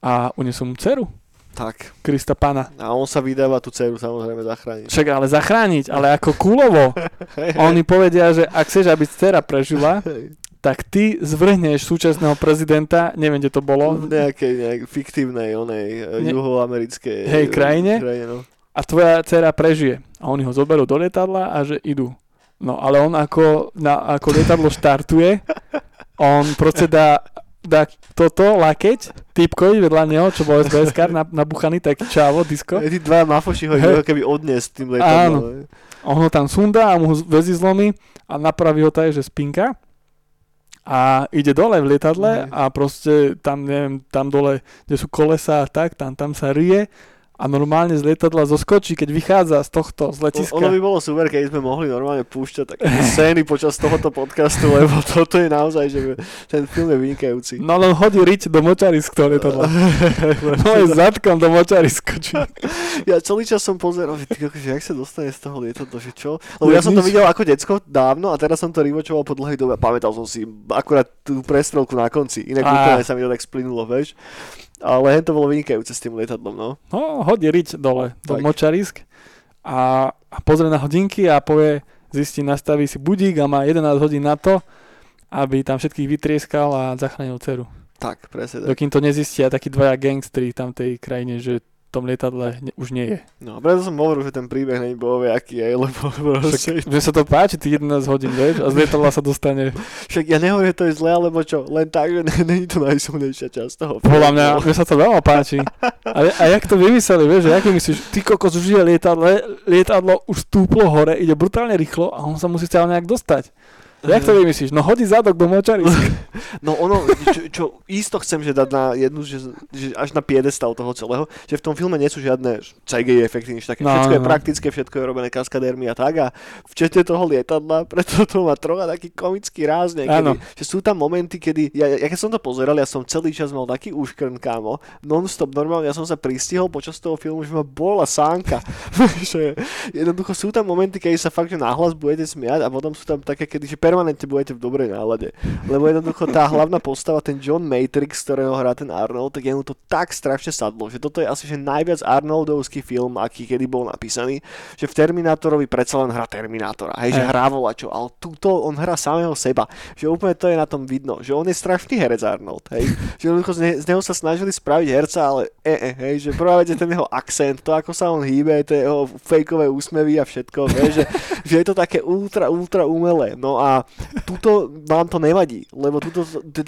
Speaker 2: a unesú mu dceru,
Speaker 1: Tak.
Speaker 2: Krista Pana.
Speaker 1: A on sa vydáva tú dceru samozrejme zachrániť.
Speaker 2: Však ale zachrániť, ale ako kúlovo.
Speaker 1: Hej,
Speaker 2: Oni povedia, že ak chceš, aby dcera prežila, tak ty zvrhneš súčasného prezidenta, neviem, kde to bolo,
Speaker 1: v nejakej, nejak fiktívnej onej
Speaker 2: Ne-
Speaker 1: ne... juhoamerickej
Speaker 2: Hej, krajine.
Speaker 1: krajine no.
Speaker 2: a tvoja dcera prežije. A oni ho zoberú do lietadla a že idú. No ale on ako, na, ako lietadlo štartuje, on proste dá, dá toto, lakeť, typkovi vedľa neho, čo bol SBS nabuchaný taký čávo, disko.
Speaker 1: Tí dva mafoši ho hey. keby odnes tým lietadlom. Áno.
Speaker 2: On ho tam sundá a mu väzy zlomí a napraví ho tak, že spinka a ide dole v lietadle a proste tam, neviem, tam dole, kde sú kolesa a tak, tam, tam sa rie a normálne z lietadla zoskočí, keď vychádza z tohto, z letiska.
Speaker 1: Ono by bolo super, keď sme mohli normálne púšťať také scény počas tohoto podcastu, lebo toto je naozaj, že ten film je vynikajúci.
Speaker 2: No len hodí riť do močarisk to lietadlo. no je zadkom do močarisk skočí.
Speaker 1: ja celý čas som pozeral, že jak sa dostane z toho lietadla, že čo? Lebo ja som to videl ako decko dávno a teraz som to rivočoval po dlhej dobe a pamätal som si akurát tú prestrelku na konci. Inak úplne sa mi to tak splynulo, vieš. Ale to bolo vynikajúce s tým lietadlom, no.
Speaker 2: No, hodí riť dole, do tak. močarisk a, a pozrie na hodinky a povie, zistí, nastaví si budík a má 11 hodín na to, aby tam všetkých vytrieskal a zachránil dceru.
Speaker 1: Tak, presne tak.
Speaker 2: Dokým to nezistia takí dvaja gangstri tam tej krajine, že tom lietadle ne, už nie je.
Speaker 1: No, preto som hovoril, že ten príbeh není aký je, lebo proste...
Speaker 2: Však, že sa to páči, tých 11 hodín, vieš, a z lietadla sa dostane...
Speaker 1: Však ja nehovorím, že to je zle, alebo čo, len tak, že není to najsilnejšia časť toho.
Speaker 2: Podľa mňa, mne sa to veľmi páči. A, a jak to vymysleli, vieš, že jak myslíš, ty kokos už je lietadlo, lietadlo už stúplo hore, ide brutálne rýchlo a on sa musí stále nejak dostať. Jak to vymyslíš? No hodí zadok do močariska.
Speaker 1: No ono, čo, čo isto chcem, že dať na jednu, že, že až na piedestal toho celého, že v tom filme nie sú žiadne CGI efekty, nič také. No, všetko no, je no. praktické, všetko je robené kaskadérmi a tak a včetne toho lietadla, preto to má trocha taký komický ráz niekedy. Že sú tam momenty, kedy, ja, ja, keď som to pozeral, ja som celý čas mal taký úškrn, kámo, non-stop, normálne, ja som sa pristihol počas toho filmu, že ma bola sánka. že jednoducho sú tam momenty, keď sa fakt, že náhlas budete smiať a potom sú tam také, kedy, že permanentne budete v dobrej nálade. Lebo jednoducho tá hlavná postava, ten John Matrix, ktorého hrá ten Arnold, tak mu to tak strašne sadlo, že toto je asi že najviac Arnoldovský film, aký kedy bol napísaný, že v Terminátorovi predsa len hrá Terminátora, hej, že hrá volačo, ale túto on hrá samého seba, že úplne to je na tom vidno, že on je strašný herec Arnold, hej, že jednoducho z, ne, z neho sa snažili spraviť herca, ale e, e, hej, že prvá vec je ten jeho akcent, to ako sa on hýbe, tie jeho fejkové úsmevy a všetko, hej, že, že je to také ultra, ultra umelé, no a tuto vám to nevadí, lebo tuto,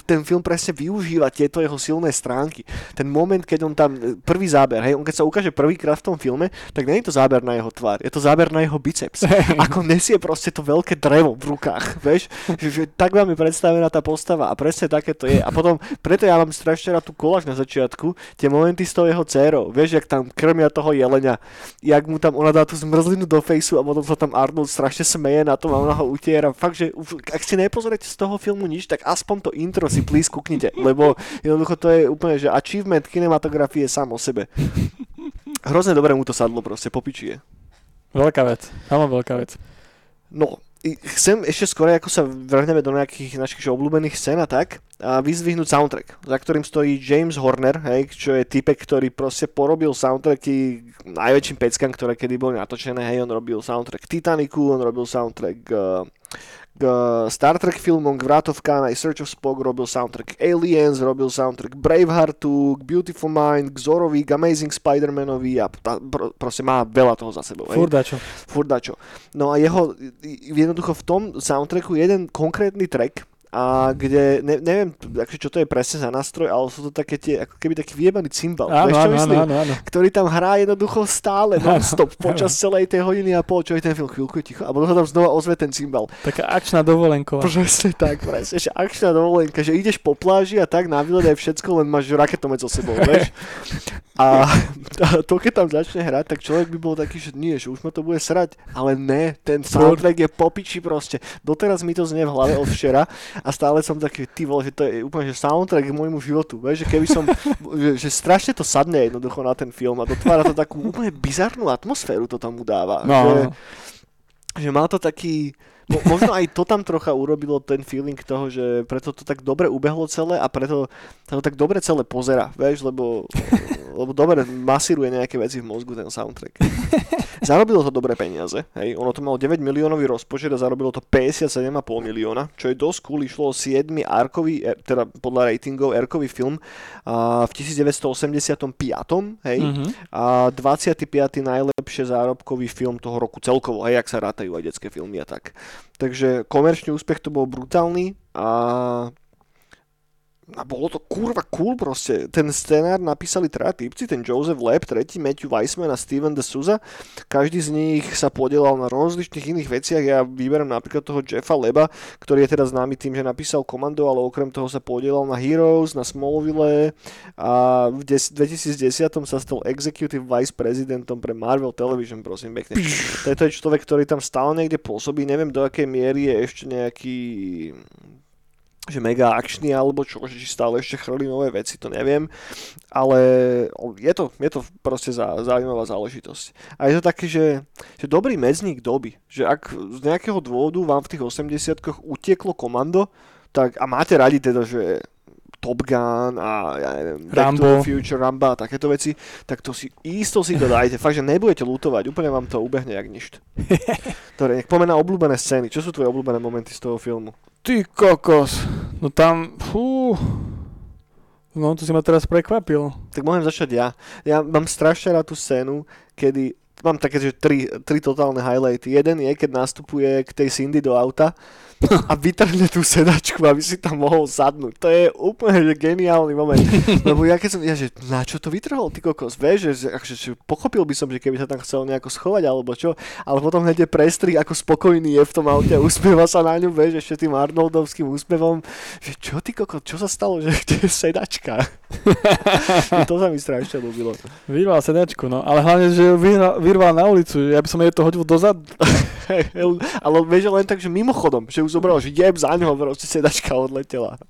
Speaker 1: ten film presne využíva tieto jeho silné stránky. Ten moment, keď on tam, prvý záber, hej, on keď sa ukáže prvýkrát v tom filme, tak nie je to záber na jeho tvár, je to záber na jeho biceps. Ako nesie proste to veľké drevo v rukách, vieš, že, že tak vám je predstavená tá postava a presne také to je. A potom, preto ja mám strašne rád tú koláž na začiatku, tie momenty s tou jeho dcerou, vieš, jak tam krmia toho jelenia, jak mu tam ona dá tú zmrzlinu do fejsu a potom sa tam Arnold strašne smeje na tom a ona ho utiera. Fakt, že ak si nepozriete z toho filmu nič, tak aspoň to intro si please kuknite, lebo jednoducho to je úplne, že achievement kinematografie sám o sebe. Hrozne dobre mu to sadlo proste, popičie.
Speaker 2: Veľká vec, veľmi veľká vec.
Speaker 1: No, chcem ešte skôr, ako sa vrhneme do nejakých našich obľúbených scén a tak, a vyzvihnúť soundtrack, za ktorým stojí James Horner, hej, čo je typek, ktorý proste porobil soundtracky najväčším peckám, ktoré kedy boli natočené, hej, on robil soundtrack Titanicu, on robil soundtrack uh, k Star Trek filmom, k Khan, aj Search of Spock robil soundtrack Aliens, robil soundtrack Braveheartu, k Beautiful Mind, k Zorovi, k Amazing Spider-Manovi a tá, pr- proste má veľa toho za sebou.
Speaker 2: Furdačo.
Speaker 1: Furdačo. No a jeho, jednoducho v tom soundtracku jeden konkrétny track, a kde, ne, neviem, akože čo to je presne za nástroj, ale sú to také tie, ako keby taký vyjebaný cymbal, áno, áno, myslím? Áno, áno. ktorý tam hrá jednoducho stále non-stop počas celej tej hodiny a pol, čo je ten film, chvíľku je ticho a potom sa tam znova ozve ten cymbal.
Speaker 2: Taká akčná dovolenková.
Speaker 1: Presne tak, presne, že akčná dovolenka, že ideš po pláži a tak na výlet aj všetko, len máš raketomet so sebou, vieš? A, a to, keď tam začne hrať, tak človek by bol taký, že nie, že už ma to bude srať, ale ne, ten soundtrack je popiči proste. Doteraz mi to znie v hlave od včera a stále som taký, ty vole, že to je úplne že soundtrack k môjmu životu, vieš, že keby som, že, že strašne to sadne jednoducho na ten film a dotvára to takú úplne bizarnú atmosféru to tomu dáva. No. Že, že má to taký, Mo, možno aj to tam trocha urobilo ten feeling toho, že preto to tak dobre ubehlo celé a preto to tak dobre celé pozera, vieš, lebo lebo dobre masíruje nejaké veci v mozgu ten soundtrack. Zarobilo to dobré peniaze, hej, ono to malo 9 miliónový rozpočet a zarobilo to 57,5 milióna, čo je dosť cool, išlo 7 arkový, er, teda podľa ratingov, erkový film a v 1985, hej,
Speaker 2: Mhm.
Speaker 1: a 25. najlepšie zárobkový film toho roku celkovo, aj ak sa rátajú aj detské filmy a tak. Takže komerčný úspech to bol brutálny a a bolo to kurva cool proste. Ten scenár napísali traja typci, ten Joseph Leb, tretí Matthew Weissman a Steven de Souza. Každý z nich sa podielal na rozličných iných veciach. Ja vyberiem napríklad toho Jeffa Leba, ktorý je teda známy tým, že napísal Komando, ale okrem toho sa podielal na Heroes, na Smallville a v des- 2010 sa stal Executive Vice Presidentom pre Marvel Television, prosím pekne. To je človek, ktorý tam stále niekde pôsobí, neviem do akej miery je ešte nejaký že mega akčný alebo čo, že stále ešte chrlí nové veci, to neviem, ale je to, je to proste zaujímavá záležitosť. A je to taký, že, že dobrý medzník doby, že ak z nejakého dôvodu vám v tých 80 utieklo komando, tak a máte radi teda, že Top Gun a ja neviem, Back to the
Speaker 2: Rambo.
Speaker 1: Future, Rambo a takéto veci, tak to si isto si to dajte. Fakt, že nebudete lutovať, úplne vám to ubehne jak ništa. Dobre, nech pomená obľúbené scény. Čo sú tvoje obľúbené momenty z toho filmu?
Speaker 2: Ty kokos. No tam, fú. No to si ma teraz prekvapil.
Speaker 1: Tak môžem začať ja. Ja mám strašne rád tú scénu, kedy mám také, že tri, tri totálne highlighty. Jeden je, keď nastupuje k tej Cindy do auta a vytrhne tú sedačku, aby si tam mohol sadnúť. To je úplne že geniálny moment. Lebo ja keď som, ja že na čo to vytrhol, ty kokos, vieš, že, že, že pochopil by som, že keby sa tam chcel nejako schovať alebo čo, ale potom hneď je prestrih, ako spokojný je v tom aute usmieva sa na ňu, vieš, ešte tým Arnoldovským úsmevom, že čo ty kokos, čo sa stalo, že kde je sedačka? to sa mi strašne ľúbilo.
Speaker 2: Vyrval sedačku, no. Ale hlavne, že ju vyrval, vyrval na ulicu. Ja by som jej to hodil dozadu.
Speaker 1: ale vieš, len tak, že mimochodom, že už zobral, že jeb za ňoho, proste sedačka odletela.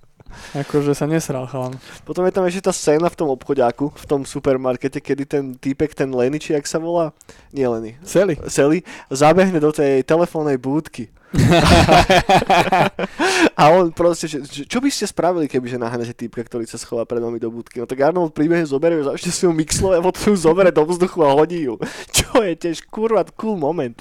Speaker 2: Akože sa nesral, chalan.
Speaker 1: Potom je tam ešte tá scéna v tom obchodiaku, v tom supermarkete, kedy ten týpek, ten Lenny, či jak sa volá, nie Lenny,
Speaker 2: Celý.
Speaker 1: Sally, zabehne do tej telefónnej búdky. a on proste, že, že, čo by ste spravili, keby že nahnete týpka, ktorý sa schová pred vami do budky? No tak Arnold príbehe zoberie, ešte si ju mixlo a potom ju zoberie do vzduchu a hodí ju. Čo je tiež kurva cool moment.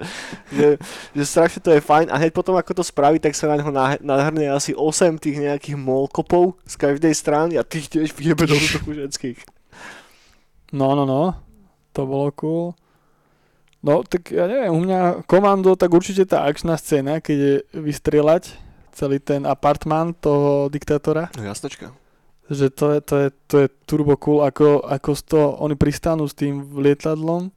Speaker 1: Že, že strašne to je fajn a hneď potom ako to spraví, tak sa na neho nah- nahrne asi 8 tých nejakých molkopov z každej strany a tých tiež vyjebe do vzduchu všetkých.
Speaker 2: No, no, no. To bolo cool. No, tak ja neviem, u mňa komando, tak určite tá akčná scéna, keď je vystrieľať celý ten apartmán toho diktátora,
Speaker 1: No jasnočka.
Speaker 2: že to je, to je, to je turbo cool, ako, ako toho, oni pristanú s tým lietadlom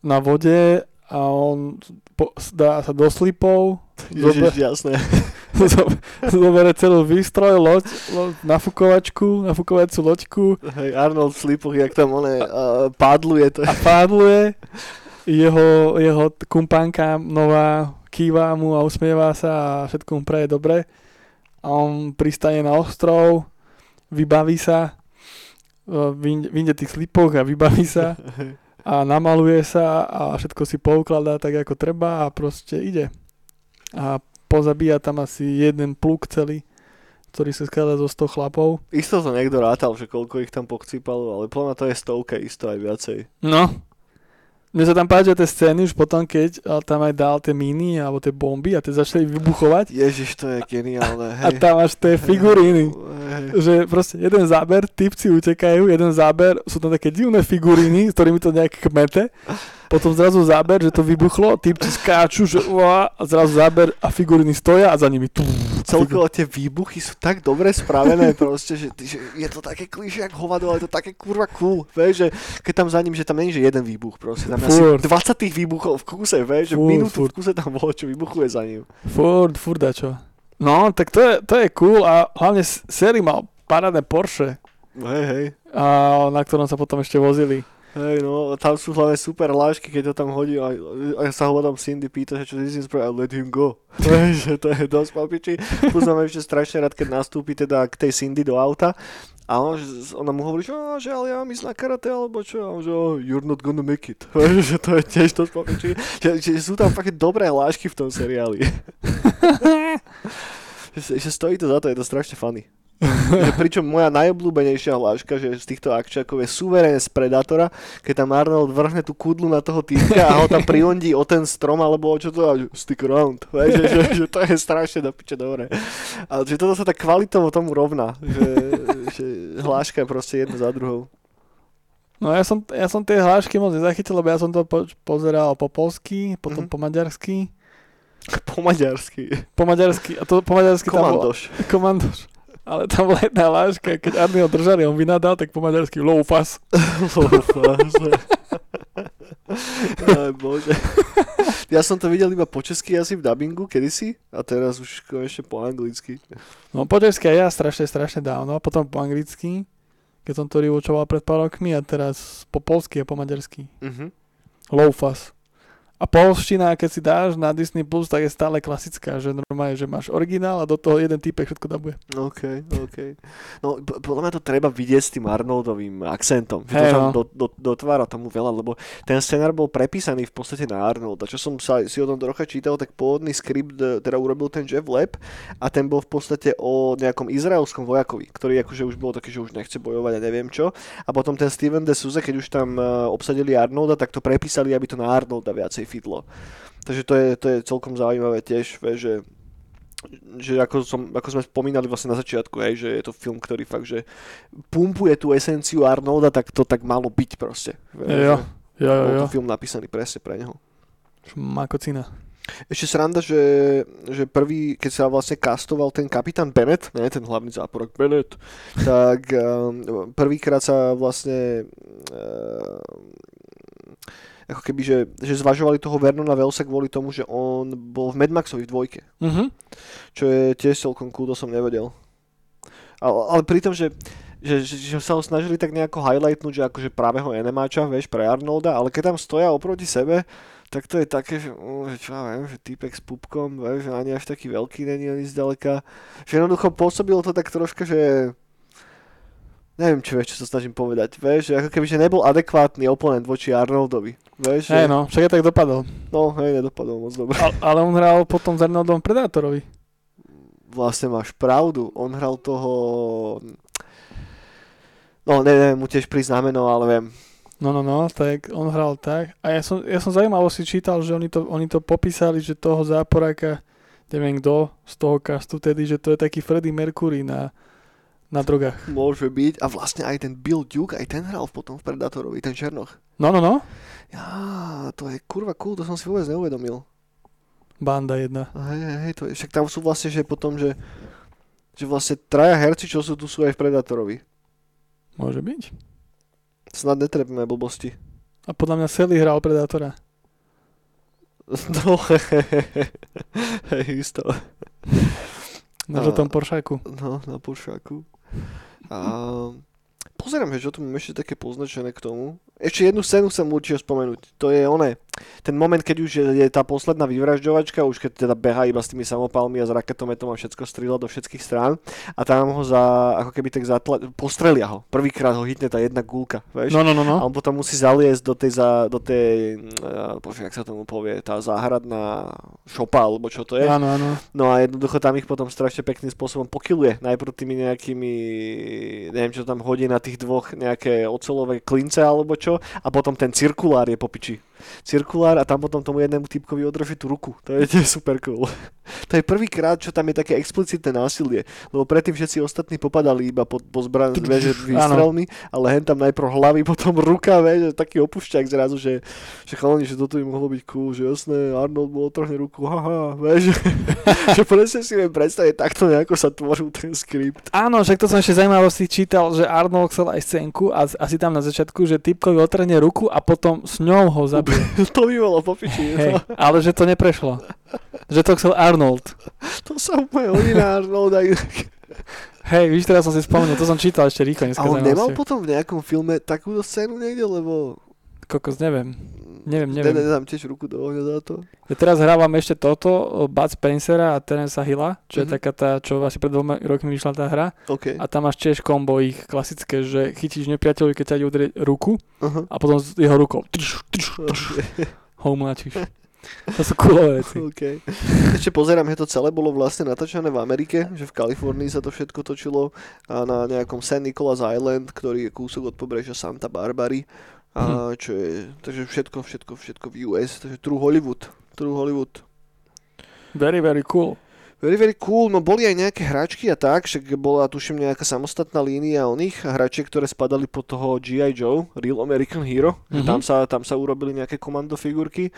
Speaker 2: na vode a on po, dá sa do slipov,
Speaker 1: Ježiš, jasné.
Speaker 2: zo- zoberie celú výstroj, loď, loď, nafukovačku, nafukovaciu loďku
Speaker 1: Hej, Arnold v slipoch, jak tam one uh, pádluje to.
Speaker 2: a pádluje. Jeho, jeho kumpánka nová kýva mu a usmieva sa a všetko mu praje dobre. A on pristane na ostrov, vybaví sa, vyjde tých slipoch a vybaví sa a namaluje sa a všetko si poukladá tak ako treba a proste ide. A pozabíja tam asi jeden pluk celý, ktorý sa skladá zo 100 chlapov.
Speaker 1: Isto to niekto rátal, že koľko ich tam pochcípalo, ale mňa to je stovka isto aj viacej.
Speaker 2: No. Mne sa tam páčia tie scény už potom, keď a tam aj dal tie míny alebo tie bomby a tie začali vybuchovať
Speaker 1: Ježiš, to je geniálne,
Speaker 2: a
Speaker 1: hej.
Speaker 2: tam máš tie figuríny.
Speaker 1: Hej.
Speaker 2: Že proste jeden záber, typci utekajú, jeden záber, sú tam také divné figuríny, s ktorými to nejak kmete. Potom zrazu záber, že to vybuchlo, typci skáču, že uá, a zrazu záber a figuríny stoja a za nimi tú.
Speaker 1: Celkovo tie výbuchy sú tak dobre spravené proste, že, že je to také klišé jak hovado, ale je to také kurva cool. Vieš, že keď tam za ním, že tam není, že jeden výbuch proste, tam je asi
Speaker 2: Furt.
Speaker 1: 20 tých výbuchov v kúse, vieš, že
Speaker 2: Furt,
Speaker 1: minútu
Speaker 2: furt.
Speaker 1: v kúse tam bolo, čo vybuchuje za ním.
Speaker 2: Furt, furt dačo. No, tak to je, to je cool a hlavne s- sérii mal parádne Porsche,
Speaker 1: Hej, hej.
Speaker 2: a na ktorom sa potom ešte vozili.
Speaker 1: Hej, no, tam sú hlavne super lášky, keď to tam hodí a, a sa ho tam Cindy pýta, že čo this is I let him go. Že to je dosť papiči. Mám ešte strašne rád, keď nastúpi teda k tej Cindy do auta a on, ona mu hovorí, že, "Á, že ale ja mám ísť na karate alebo čo, a on, že oh, you're not gonna make it. Že to je tiež dosť papiči. Že, že, sú tam fakt dobré hlášky v tom seriáli. že, že stojí to za to, je to strašne funny. Že pričom moja najobľúbenejšia hláška, že z týchto akčiakov je suverén z Predatora, keď tam Arnold vrhne tú kudlu na toho týpka a ho tam priondí o ten strom, alebo o čo to, a stick around. Vieš, že, že, že, to je strašne do piče dobre. Ale že toto sa tak kvalitovo tomu rovná, že, že hláška je proste jedna za druhou.
Speaker 2: No ja som, ja som tie hlášky moc nezachytil, lebo ja som to po, pozeral po polsky, potom
Speaker 1: Mhm.
Speaker 2: po maďarsky.
Speaker 1: Po maďarsky.
Speaker 2: Po maďarsky, a to po maďarsky tam bolo,
Speaker 1: Komandoš.
Speaker 2: Ale tam bola jedna hláška, keď ho držali, on vynadal, tak po maďarsky low fast.
Speaker 1: Aj bože. Ja som to videl iba po česky asi v dubbingu kedysi a teraz už konečne po anglicky.
Speaker 2: No po česky ja strašne, strašne dávno, potom po anglicky, keď som to rewatchoval pred pár rokmi a teraz po polsky a po maďarsky.
Speaker 1: Mhm.
Speaker 2: Low fast. A polština, keď si dáš na Disney Plus, tak je stále klasická, že normálne, že máš originál a do toho jeden typek všetko dabuje.
Speaker 1: OK, OK. No, podľa mňa to treba vidieť s tým Arnoldovým akcentom. Že to
Speaker 2: Hej,
Speaker 1: tam
Speaker 2: no.
Speaker 1: do, do, dotvára tomu veľa, lebo ten scenár bol prepísaný v podstate na Arnolda. Čo som sa, si o tom trocha čítal, tak pôvodný skript e, teda urobil ten Jeff Leb a ten bol v podstate o nejakom izraelskom vojakovi, ktorý akože už bol taký, že už nechce bojovať a neviem čo. A potom ten Steven de Souza, keď už tam e, obsadili Arnolda, tak to prepísali, aby to na Arnolda viacej fidlo. Takže to je, to je celkom zaujímavé tiež, že že ako, som, ako sme spomínali vlastne na začiatku, hej, že je to film, ktorý fakt, že pumpuje tú esenciu Arnolda, tak to tak malo byť proste. Že
Speaker 2: jo, jo,
Speaker 1: Bol to film napísaný presne pre neho.
Speaker 2: Makocina.
Speaker 1: Ešte sranda, že, že prvý, keď sa vlastne castoval ten kapitán Bennett, ne ten hlavný záporok Bennett, tak um, prvýkrát sa vlastne um, ako keby, že, že zvažovali toho Vernona Velsa kvôli tomu, že on bol v Mad Maxovi v dvojke.
Speaker 2: Mhm.
Speaker 1: čo je tiež celkom cool, to som nevedel. Ale, ale pri tom, že, že, že, že sa ho snažili tak nejako highlightnúť, že akože práveho enemáča, vieš, pre Arnolda, ale keď tam stoja oproti sebe, tak to je také, že, uh, že čo ja viem, že týpek s pupkom, vieš, že ani až taký veľký není ani zďaleka. Že jednoducho pôsobilo to tak troška, že neviem, čo vieš, čo sa snažím povedať, vieš, ako keby, že nebol adekvátny oponent voči Arnoldovi, vieš, že,
Speaker 2: Hej no, však aj tak dopadol.
Speaker 1: no, hej, nedopadol moc dobre.
Speaker 2: Ale, ale on hral potom s Arnoldom Predátorovi.
Speaker 1: vlastne máš pravdu. On hral toho... No, neviem mu tiež priznámeno, ale viem.
Speaker 2: No, no, no, tak on hral tak. A ja som, ja som zaujímavo si čítal, že oni to, oni to popísali, že toho záporáka, neviem kto z toho castu tedy, že to je taký Freddie Mercury na, na drogách.
Speaker 1: Môže byť. A vlastne aj ten Bill Duke, aj ten hral potom v Predatorovi, ten Černoch.
Speaker 2: No, no, no.
Speaker 1: Ja, to je kurva cool, to som si vôbec neuvedomil.
Speaker 2: Banda jedna.
Speaker 1: Hej, hej, hej, to je, však tam sú vlastne, že potom, že že vlastne traja herci, čo sú tu, sú aj v Predatorovi.
Speaker 2: Môže byť.
Speaker 1: Snad netrebíme blbosti.
Speaker 2: A podľa mňa Sally hral Predátora.
Speaker 1: No, hej, isto.
Speaker 2: Na žltom Poršáku.
Speaker 1: No, na Poršáku. A pozerám, že tu mám ešte také poznačené k tomu. Ešte jednu scénu chcem určite spomenúť. To je oné. Ten moment, keď už je, je tá posledná vyvražďovačka, už keď teda beha iba s tými samopalmi a s raketometom a všetko strieľa do všetkých strán a tam ho za, ako keby tak zatla, postrelia ho. Prvýkrát ho hitne tá jedna gulka, vieš?
Speaker 2: No, no, no,
Speaker 1: A
Speaker 2: no.
Speaker 1: on potom musí zaliesť do tej, za, do tej uh, bože, jak sa tomu povie, tá záhradná šopa, alebo čo to je.
Speaker 2: Áno, áno.
Speaker 1: No a jednoducho tam ich potom strašne pekným spôsobom pokiluje. Najprv tými nejakými, neviem čo tam hodí na tých dvoch, nejaké ocelové klince alebo čo. A potom ten cirkulár je po piči. Cirkulár a tam potom tomu jednému typkovi održí tú ruku. To je tiež super cool. To je prvýkrát, čo tam je také explicitné násilie. Lebo predtým všetci ostatní popadali iba po, po zbran, vieš, že výstrelmi, ale hen tam najprv hlavy, potom ruka, vieš, taký opušťak zrazu, že, že chalani, že toto by mohlo byť cool, že jasné, Arnold mu otrhne ruku, haha, vieš, že presne si viem predstaviť takto nejako sa tvoril ten skript.
Speaker 2: Áno, však to som ešte zaujímavo si čítal, že Arnold chcel aj scénku a asi tam na začiatku, že typkovi otrhne ruku a potom s ňou ho zabije.
Speaker 1: to by bolo popiči.
Speaker 2: Hej, ale že to neprešlo. Že to chcel Arnold.
Speaker 1: To sa úplne hodí na Arnolda.
Speaker 2: Hej, víš, teraz som si spomenul, to som čítal ešte rýchlo.
Speaker 1: A on nemal potom v nejakom filme takúto scénu niekde, lebo...
Speaker 2: Kokos, neviem. Neviem,
Speaker 1: Ne,
Speaker 2: neviem.
Speaker 1: ne, dám tiež ruku do ohňa za to.
Speaker 2: Ja teraz hrávam ešte toto, Bud Spencera a Terensa Hilla, čo je
Speaker 1: Mhm.
Speaker 2: taká tá, čo asi pred dvoma rokmi vyšla tá hra.
Speaker 1: OK.
Speaker 2: A tam máš tiež kombo ich klasické, že chytíš nepriateľovi, keď ťa ide udrieť ruku
Speaker 1: Aha.
Speaker 2: a potom s jeho rukou trš, trš, trš,
Speaker 1: Okay.
Speaker 2: ho. To sú coolové veci.
Speaker 1: Okay. Ešte pozerám, že to celé bolo vlastne natáčané v Amerike, že v Kalifornii sa to všetko točilo a na nejakom St. Nicholas Island, ktorý je kúsok od pobrežia Santa Barbary. A čo je, takže všetko, všetko, všetko v US, takže True Hollywood. True Hollywood.
Speaker 2: Very, very cool.
Speaker 1: Very, very cool. No boli aj nejaké hračky a tak, však bola tuším nejaká samostatná línia oných hračiek, ktoré spadali pod toho G.I. Joe, Real American Hero. Mm-hmm. Tam, sa, tam sa urobili nejaké komando figurky,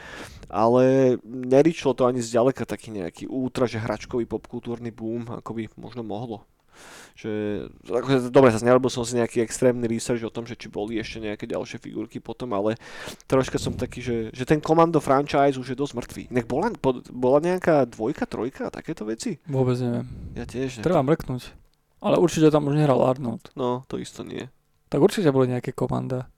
Speaker 1: ale neričilo to ani zďaleka taký nejaký ultra, že hračkový popkultúrny boom, ako by možno mohlo že akože, dobre, sa nerobil som si nejaký extrémny research o tom, že či boli ešte nejaké ďalšie figurky potom, ale troška som taký, že, že ten Commando franchise už je dosť mŕtvý. Nech bola, bola nejaká dvojka, trojka takéto veci?
Speaker 2: Vôbec neviem.
Speaker 1: Ja tiež.
Speaker 2: Treba mrknúť. Ale určite tam už nehral Arnold.
Speaker 1: No, to isto nie.
Speaker 2: Tak určite boli nejaké komanda.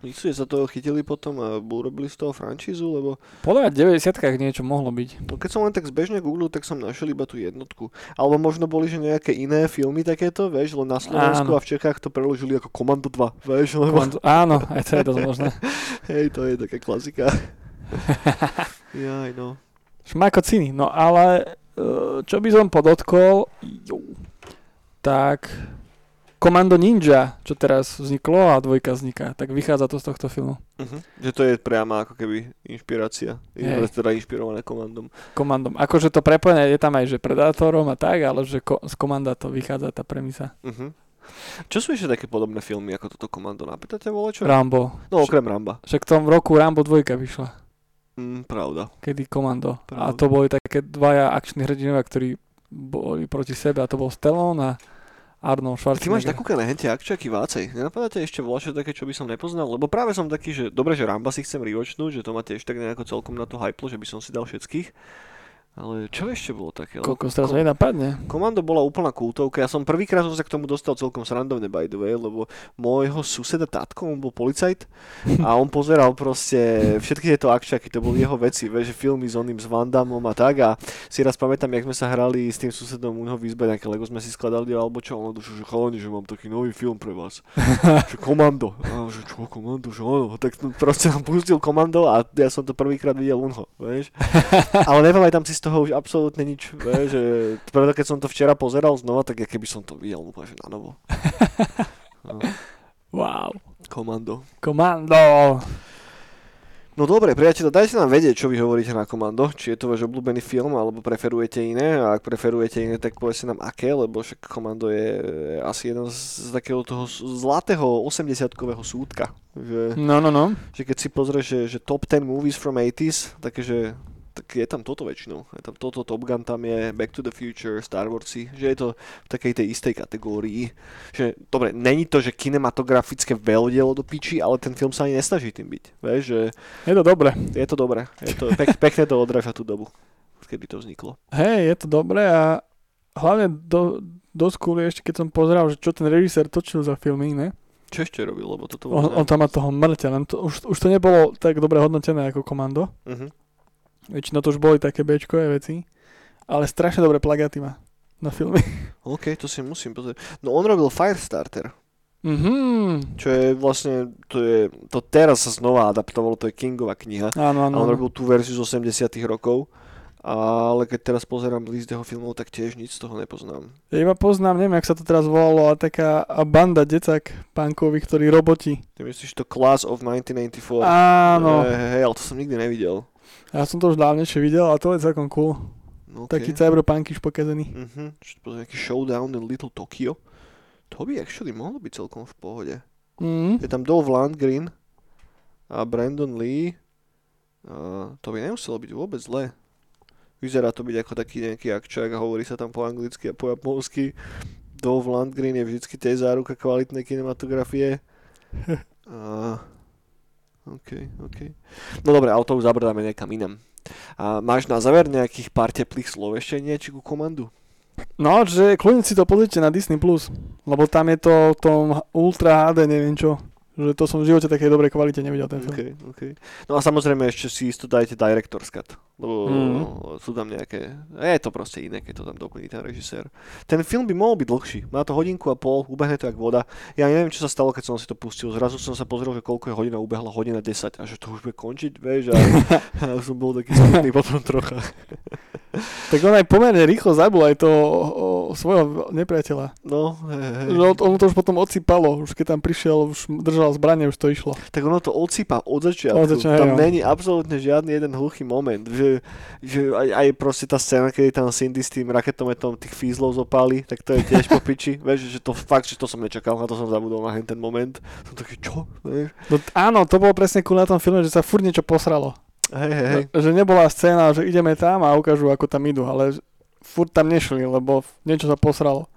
Speaker 1: Myslíš, sa toho chytili potom a urobili z toho francízu, lebo...
Speaker 2: Podľa v 90 niečo mohlo byť.
Speaker 1: No keď som len tak zbežne googlil, tak som našiel iba tú jednotku. Alebo možno boli, že nejaké iné filmy takéto, vieš, len na Slovensku áno. a v Čechách to preložili ako Komando 2, vieš, lebo... Komando,
Speaker 2: áno, aj to je dosť možné.
Speaker 1: Hej, to je taká klasika. Jaj, no.
Speaker 2: Šmajko ciny, no ale e, čo by som podotkol, tak Komando Ninja, čo teraz vzniklo a dvojka vzniká, tak vychádza to z tohto filmu.
Speaker 1: Uh-huh. Že to je priama ako keby inšpirácia. Je teda inšpirované komandom.
Speaker 2: Komandom. Akože to prepojenie je tam aj, že Predátorom a tak, ale že ko- z komanda to vychádza tá premisa.
Speaker 1: Uh-huh. Čo sú ešte také podobné filmy ako toto komando? Napýtate vole čo?
Speaker 2: Rambo.
Speaker 1: No okrem Ramba.
Speaker 2: Však v tom roku Rambo 2 vyšla.
Speaker 1: Mm, pravda.
Speaker 2: Kedy komando. Pravda. A to boli také dvaja akční hrdinovia, ktorí boli proti sebe a to bol Stallone a Arnold Schwarzenegger.
Speaker 1: Ty máš takúkané hente akčaky vácej. Nenapadá ťa ešte voľačo také, čo by som nepoznal? Lebo práve som taký, že dobre, že Ramba si chcem rewatchnúť, že to ma tiež tak nejako celkom na to hyplo, že by som si dal všetkých. Ale čo ešte bolo také?
Speaker 2: Koľko sa Kom- napadne?
Speaker 1: Komando bola úplná kultovka. Ja som prvýkrát som sa k tomu dostal celkom srandovne by the way, lebo môjho suseda tatko, on bol policajt a on pozeral proste všetky tieto akčaky, to boli jeho veci, vieš, filmy s oným, s Vandamom a tak a si raz pamätám, jak sme sa hrali s tým susedom u neho v izbe, nejaké Lego sme si skladali alebo čo, on že chalani, že mám taký nový film pre vás. že komando. A že čo, komando, že áno. Tak proste nám pustil komando a ja som to prvýkrát videl unho, vieš. Ale nepamätám si z toho už absolútne nič. Vie, že preto keď som to včera pozeral znova, tak keby som to videl úplne na novo.
Speaker 2: No. Wow.
Speaker 1: Komando.
Speaker 2: Komando.
Speaker 1: No dobre, priateľ, dajte nám vedieť, čo vy hovoríte na komando, či je to váš obľúbený film, alebo preferujete iné, a ak preferujete iné, tak povedzte nám aké, lebo však komando je asi jeden z, takého toho zlatého 80-kového súdka. Že,
Speaker 2: no, no, no.
Speaker 1: Že keď si pozrieš, že, že top 10 movies from 80s, takže že tak je tam toto väčšinou. Je tam toto Top Gun, tam je Back to the Future, Star Warsy, že je to v takej tej istej kategórii. Že, dobre, není to, že kinematografické veľdielo do piči, ale ten film sa ani nesnaží tým byť. Vieš, že...
Speaker 2: Je to dobre.
Speaker 1: Je to dobre. Je to, pek, pekne to odráža tú dobu, kedy to vzniklo.
Speaker 2: Hej, je to dobré a hlavne do, do skúry ešte keď som pozeral, že čo ten režisér točil za filmy, ne?
Speaker 1: Čo ešte robil, lebo toto
Speaker 2: on, on tam má toho mŕťa, to, už, už to nebolo tak dobre hodnotené ako komando. Uh-huh. Väčšinou to už boli také bečkové veci. Ale strašne dobré plagáty má na filmy.
Speaker 1: OK, to si musím pozrieť. No on robil Firestarter.
Speaker 2: Mm-hmm.
Speaker 1: Čo je vlastne, to je, to teraz sa znova adaptovalo, to je Kingova kniha.
Speaker 2: Áno, áno.
Speaker 1: A on robil tú verziu z 80 rokov. Ale keď teraz pozerám list jeho filmov, tak tiež nič z toho nepoznám.
Speaker 2: Ja iba poznám, neviem, jak sa to teraz volalo, a taká banda decak pánkových, ktorí roboti.
Speaker 1: Ty myslíš to Class of 1994?
Speaker 2: Áno.
Speaker 1: Hej, hey, ale to som nikdy nevidel.
Speaker 2: Ja som to už dávnejšie videl a to je celkom cool. Okay. Taký cyberpunkiš pokazený.
Speaker 1: Uh-huh. Čiže nejaký showdown in Little Tokyo. To by actually mohlo byť celkom v pohode.
Speaker 2: Mm.
Speaker 1: Je tam Dolph Lundgren a Brandon Lee. A to by nemuselo byť vôbec zlé. Vyzerá to byť ako taký nejaký akčák a hovorí sa tam po anglicky a po japonsky. Dolph Lundgren je vždycky tej záruka kvalitnej kinematografie. a OK, OK. No dobre, ale to už zabrdáme niekam inam. A máš na záver nejakých pár teplých slov ešte niečo ku komandu?
Speaker 2: No, že kľudne si to pozrite na Disney+, Plus, lebo tam je to v tom Ultra HD, neviem čo. Že to som v živote takej dobrej kvalite nevidel ten film.
Speaker 1: Okay, okay. No a samozrejme ešte si isto dajte Director's Cut, lebo
Speaker 2: Mm.
Speaker 1: sú tam nejaké, je to proste iné, keď to tam doplní ten režisér. Ten film by mohol byť dlhší, má to hodinku a pol, ubehne to jak voda. Ja neviem, čo sa stalo, keď som si to pustil. Zrazu som sa pozrel, že koľko je hodina, ubehla hodina 10 a že to už bude končiť, vieš, a, a som bol taký smutný potom trocha.
Speaker 2: Tak on aj pomerne rýchlo zabil aj to o, o svojho nepriateľa.
Speaker 1: No, hej, hej.
Speaker 2: Že on, to už potom odsypalo, už keď tam prišiel, už držal zbranie, už to išlo.
Speaker 1: tak ono to odsýpa od začiatku.
Speaker 2: Od začiatku,
Speaker 1: tam
Speaker 2: no.
Speaker 1: není absolútne žiadny jeden hluchý moment. Že, že aj, aj proste tá scéna, keď tam Cindy s tým raketometom tých fízlov zopáli, tak to je tiež po piči. Vieš, že to fakt, že to som nečakal, na to som zabudol na ten moment. Som taký, čo? Vieš?
Speaker 2: No, áno, to bolo presne cool na tom filme, že sa furt niečo posralo.
Speaker 1: Hej, hej, hej.
Speaker 2: Že nebola scéna, že ideme tam a ukážu, ako tam idú, ale furt tam nešli, lebo niečo sa posralo.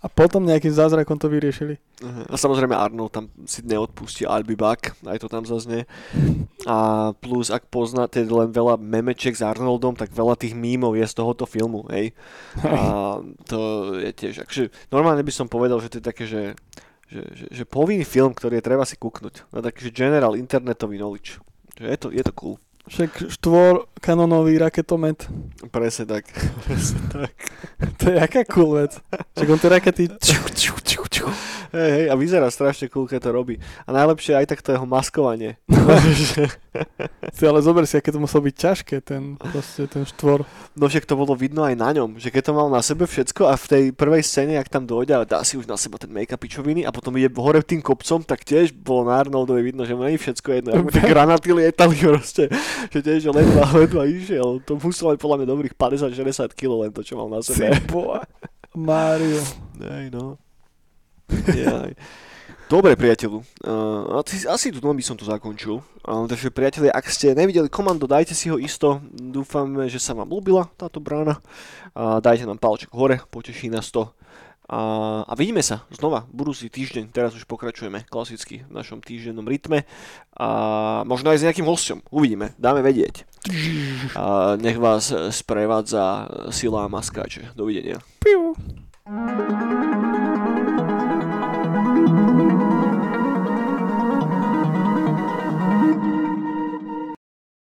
Speaker 2: A potom nejakým zázrakom to vyriešili.
Speaker 1: Uh-huh. A samozrejme Arnold tam si neodpustí I'll be back, aj to tam zaznie. A plus, ak poznáte len veľa memeček s Arnoldom, tak veľa tých mímov je z tohoto filmu, hej. A to je tiež, akže normálne by som povedal, že to je také, že, že, že, že povinný film, ktorý je treba si kúknuť. Na taký, general internetový knowledge. Že je to, je to cool.
Speaker 2: Však štvor kanonový raketomet.
Speaker 1: Presne tak. Presne tak.
Speaker 2: To je aká cool vec. Však on tie rakety... Ču, ču, ču, ču.
Speaker 1: Hej, hej, a vyzerá strašne cool, keď to robí. A najlepšie aj tak to jeho maskovanie.
Speaker 2: Ty, ale zober si, aké to muselo byť ťažké, ten, proste, ten štvor.
Speaker 1: No však to bolo vidno aj na ňom, že keď to mal na sebe všetko a v tej prvej scéne, ak tam dojde a dá si už na seba ten make-up pičoviny a potom ide hore tým kopcom, tak tiež bolo na Arnoldovi vidno, že mu nie je všetko jedno. Tie granaty lietali proste, že tiež ledva, ledva išiel. To muselo aj podľa mňa dobrých 50-60 kg len to, čo mal na sebe.
Speaker 2: boha. Mário.
Speaker 1: Hej, no. Jaj. Dobre, priateľu. Uh, asi, asi tu by som to zakončil. Uh, takže, priatelia, ak ste nevideli komando, dajte si ho isto. Dúfame, že sa vám ľúbila táto brána. Uh, dajte nám palček hore, poteší nás to. A, a vidíme sa znova budúci týždeň. Teraz už pokračujeme klasicky v našom týždennom rytme. A možno aj s nejakým hosťom. Uvidíme, dáme vedieť. A nech vás sprevádza sila a maskáče. Dovidenia.
Speaker 2: Piu.